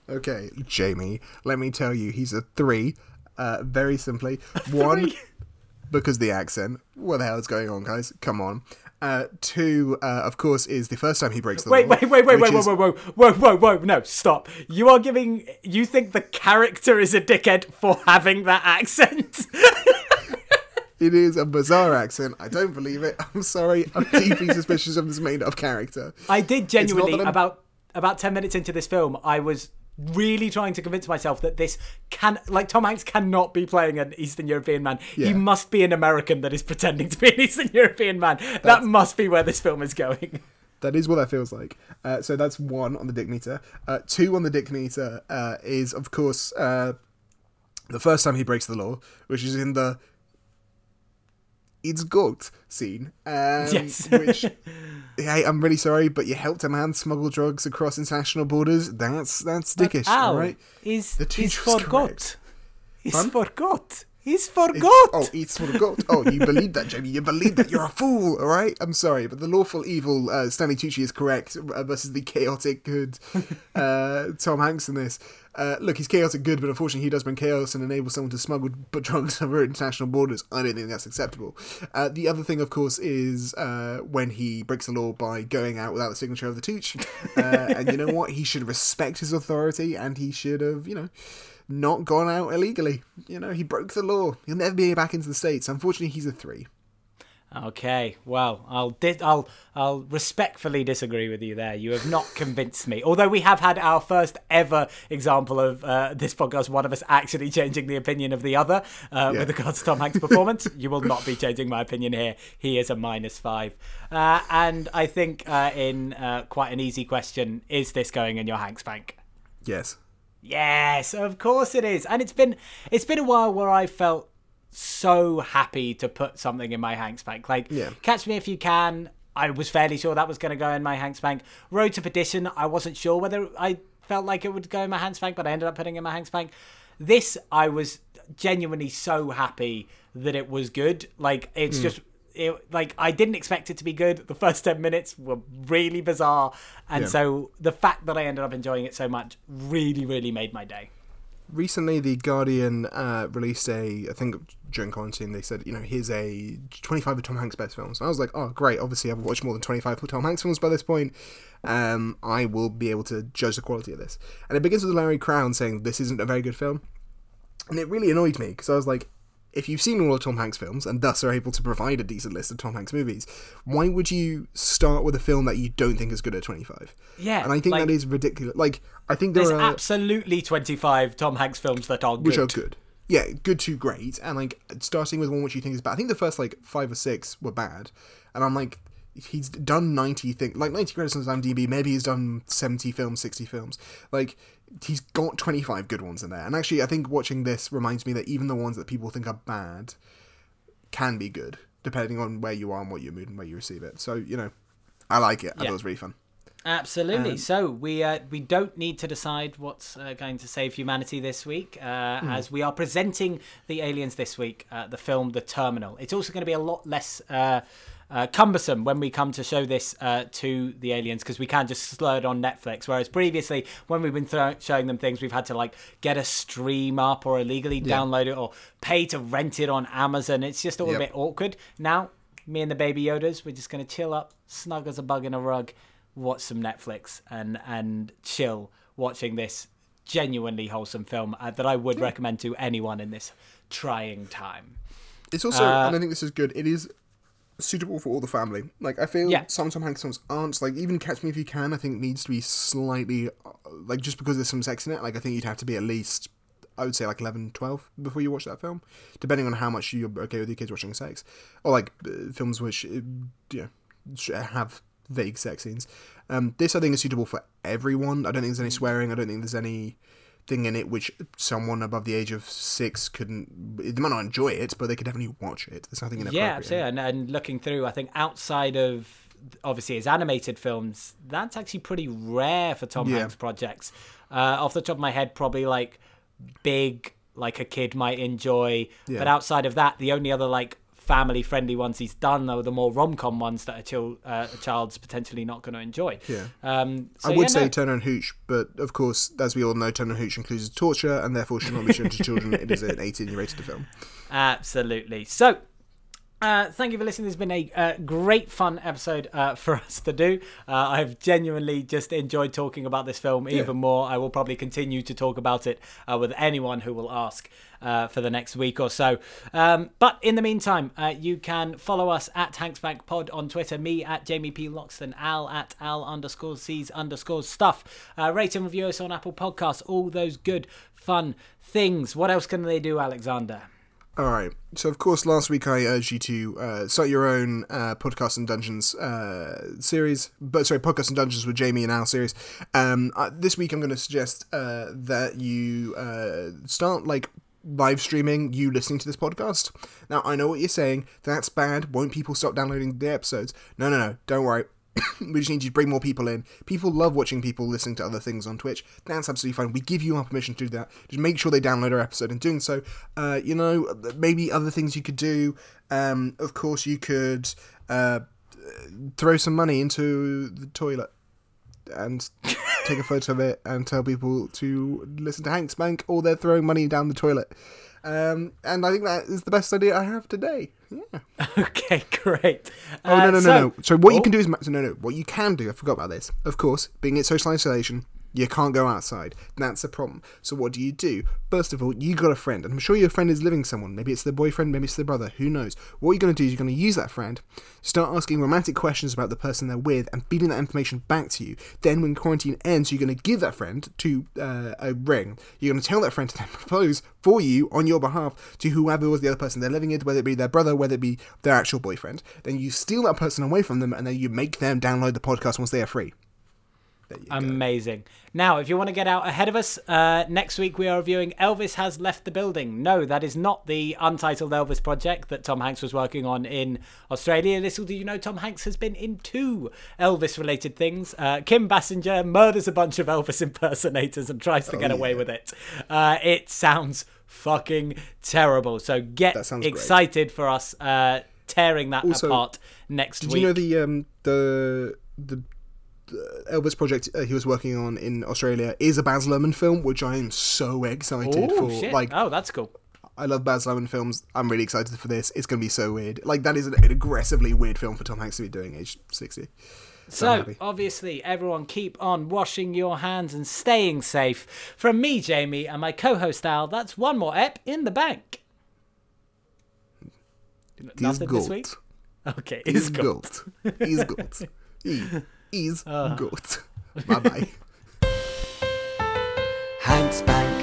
Okay, Jamie, let me tell you, he's a three. Uh, very simply, [LAUGHS] one because the accent. What the hell is going on, guys? Come on. Uh, two, uh, of course, is the first time he breaks the Wait, law. wait, wait, wait, which wait, is- whoa, whoa, whoa, whoa, whoa, whoa! No, stop! You are giving. You think the character is a dickhead for having that accent? [LAUGHS] It is a bizarre accent. I don't believe it. I'm sorry. I'm [LAUGHS] deeply suspicious of this made up character. I did genuinely about about ten minutes into this film, I was really trying to convince myself that this can like Tom Hanks cannot be playing an Eastern European man. Yeah. He must be an American that is pretending to be an Eastern European man. that must be where this film is going. [LAUGHS] That is what that feels like. Uh, so that's one on the dick meter. Uh, two on the dick meter uh, is, of course, uh, the first time he breaks the law, which is in the "It's Goat" scene. Um, Yes. which, [LAUGHS] hey, I'm really sorry, but you helped a man smuggle drugs across international borders. That's that's dickish, all right? is The is teacher forgot. Is Pardon? forgot. It's- forgot. Oh, he's for God. Oh, you believe that, Jamie? You believe that? You're a fool. All right. I'm sorry, but the lawful evil uh, Stanley Tucci is correct uh, versus the chaotic good [LAUGHS] uh, Tom Hanks in this. uh, look, he's chaotic good, but unfortunately he does bring chaos and enable someone to smuggle drugs [LAUGHS] over international borders. I don't think that's acceptable. Uh, the other thing, of course, is uh, when he breaks the law by going out without the signature of the Tooch. Uh, and you know what? He should respect his authority, and he should have, you know, not gone out illegally. You know, he broke the law. He'll never be back into the states. Unfortunately, he's a three. Okay, well, I'll di- I'll I'll respectfully disagree with you there. You have not convinced me. Although we have had our first ever example of uh, this podcast, one of us actually changing the opinion of the other uh, Yeah. with regards to Tom Hanks' performance. [LAUGHS] you will not be changing my opinion here. He is a minus five, uh, and I think uh, in uh, quite an easy question, is this going in your Hanks bank? Yes. Yes, of course it is. And it's been it's been a while where I felt so happy to put something in my Hanks bank. Like Yeah. Catch Me If You Can, I was fairly sure that was going to go in my Hanks bank. Road to Perdition, I wasn't sure whether I felt like it would go in my Hanks bank, but I ended up putting it in my Hanks bank. This I was genuinely so happy that it was good. Like it's mm. just it, like I didn't expect it to be good. The first ten minutes were really bizarre, and Yeah. so the fact that I ended up enjoying it so much really, really made my day. recently the guardian uh, released a i think during quarantine they said you know here's a 25 of tom hanks best films and i was like oh great obviously i've watched more than 25 tom hanks films by this point um, i will be able to judge the quality of this and it begins with larry crowne saying this isn't a very good film and it really annoyed me because i was like if you've seen all of Tom Hanks films and thus are able to provide a decent list of Tom Hanks movies, why would you start with a film that you don't think is good at 25? Yeah, And I think like- that is ridiculous. Like, I think there There's are. absolutely 25 Tom Hanks films that are good. which are good. Yeah, good to great, and like starting with one which you think is bad. I think the first like five or six were bad, and I'm like, he's done ninety things, like ninety credits on his IMDb. Maybe he's done seventy films, sixty films. Like he's got twenty five good ones in there. And actually, I think watching this reminds me that even the ones that people think are bad can be good, depending on where you are and what your mood and where you receive it. So you know, I like it. I thought it was really fun. Absolutely. Um, so we uh, we don't need to decide what's uh, going to save humanity this week, uh, Hmm. as we are presenting the aliens this week. Uh, the film The Terminal. It's also going to be a lot less. Uh, cumbersome when we come to show this uh, to the aliens because we can just slow it on Netflix. Whereas previously, when we've been thro- showing them things, we've had to like get a stream up or illegally download it or pay to rent it on Amazon. It's just all Yep. a bit awkward. Now, me and the baby Yodas, we're just going to chill up, snug as a bug in a rug, watch some Netflix and and chill watching this genuinely wholesome film uh, that I would recommend to anyone in this trying time. It's also, Uh, and I think this is good. It is suitable for all the family. Like I feel Yeah. some Tom Hanks films aren't like even Catch Me If You Can. I think needs to be slightly uh, like just because there's some sex in it. Like I think you'd have to be at least I would say like 11, 12 before you watch that film, depending on how much you're okay with your kids watching sex, or like uh, films which uh, you know have vague sex scenes. Um, this I think is suitable for everyone. I don't think there's any swearing. I don't think there's any thing in it which someone above the age of six couldn't. They might not enjoy it, but they could definitely watch it. There's nothing inappropriate. Yeah, absolutely. And, and looking through, I think outside of obviously his animated films, that's actually pretty rare for Tom Yeah. Hanks projects. Uh, off the top of my head, probably like big, like a kid might enjoy. Yeah. But outside of that, the only other like family friendly ones he's done are the more rom com ones that a, chil- uh, a child's potentially not going to enjoy. Yeah. Um, so I would yeah, say no, Turner and Hooch, but of course, as we all know, Turner and Hooch includes torture and therefore should not be shown to children. It is an 18 year rated film. Absolutely. So, uh, thank you for listening. This has been a uh, great, fun episode uh, for [LAUGHS] us to do. Uh, I've genuinely just enjoyed talking about this film even more. I will probably continue to talk about it uh, with anyone who will ask. Uh, for the next week or so. Um, but in the meantime, uh, you can follow us at Hanksbank Pod on Twitter, me at Jamie P. Loxton, Al at Al underscore C's underscore stuff. Uh, rate and review us on Apple Podcasts, all those good, fun things. What else can they do, Alexander? All right. So, of course, last week I urged you to uh, start your own uh, podcast and dungeons uh, series, but sorry, podcast and dungeons with Jamie and Al series. Um, this week I'm going to suggest uh, that you uh, start like live streaming you listening to this podcast. Now, I know what you're saying. That's bad. Won't people stop downloading the episodes? No, no, no. Don't worry. [COUGHS] we just need to bring more people in. People love watching people listening to other things on Twitch. That's absolutely fine. We give you our permission to do that. Just make sure they download our episode. In doing so, uh, you know, maybe other things you could do. Um, of course, you could uh, throw some money into the toilet and take a photo of it, and tell people to listen to Hanks Bank, or they're throwing money down the toilet. Um, and I think that is the best idea I have today. Yeah. [LAUGHS] okay, great. Oh Uh, no no no so- no! So what you Oh. can do is no no. What you can do, I forgot about this. Of course, being in social isolation, you can't go outside. That's a problem. So what do you do? First of all, you got a friend, and I'm sure your friend is living someone. Maybe it's their boyfriend, maybe it's their brother. Who knows? What you're going to do is you're going to use that friend, start asking romantic questions about the person they're with, and feeding that information back to you. Then, when quarantine ends, you're going to give that friend to uh, a ring. You're going to tell that friend to then [LAUGHS] propose for you on your behalf to whoever was the other person they're living with, whether it be their brother, whether it be their actual boyfriend. Then you steal that person away from them, and then you make them download the podcast once they are free. You go. Amazing. Now, if you want to get out ahead of us, uh, next week we are reviewing Elvis Has Left the Building. No, that is not the untitled Elvis project that Tom Hanks was working on in Australia. Little do you know, Tom Hanks has been in two Elvis related things. Uh, Kim Basinger murders a bunch of Elvis impersonators and tries to get away with it. Uh, it sounds fucking terrible. So get sounds great. excited for us uh, tearing that Also, apart next Did week. you know the um the the Elvis project uh, he was working on in Australia is a Baz Luhrmann film, which I am so excited oh, for. shit. Like, oh, that's cool. I love Baz Luhrmann films. I'm really excited for this. It's gonna be so weird. Like, that is an, an aggressively weird film for Tom Hanks to be doing age sixty. So, happy. obviously, everyone keep on washing your hands and staying safe. From me, Jamie, and my co host Al, that's one more ep in the bank. Nothing this week? Okay, He's gold. good. goat. He's goat. [LAUGHS] He is Uh. goat. Bye bye. Hanks Bank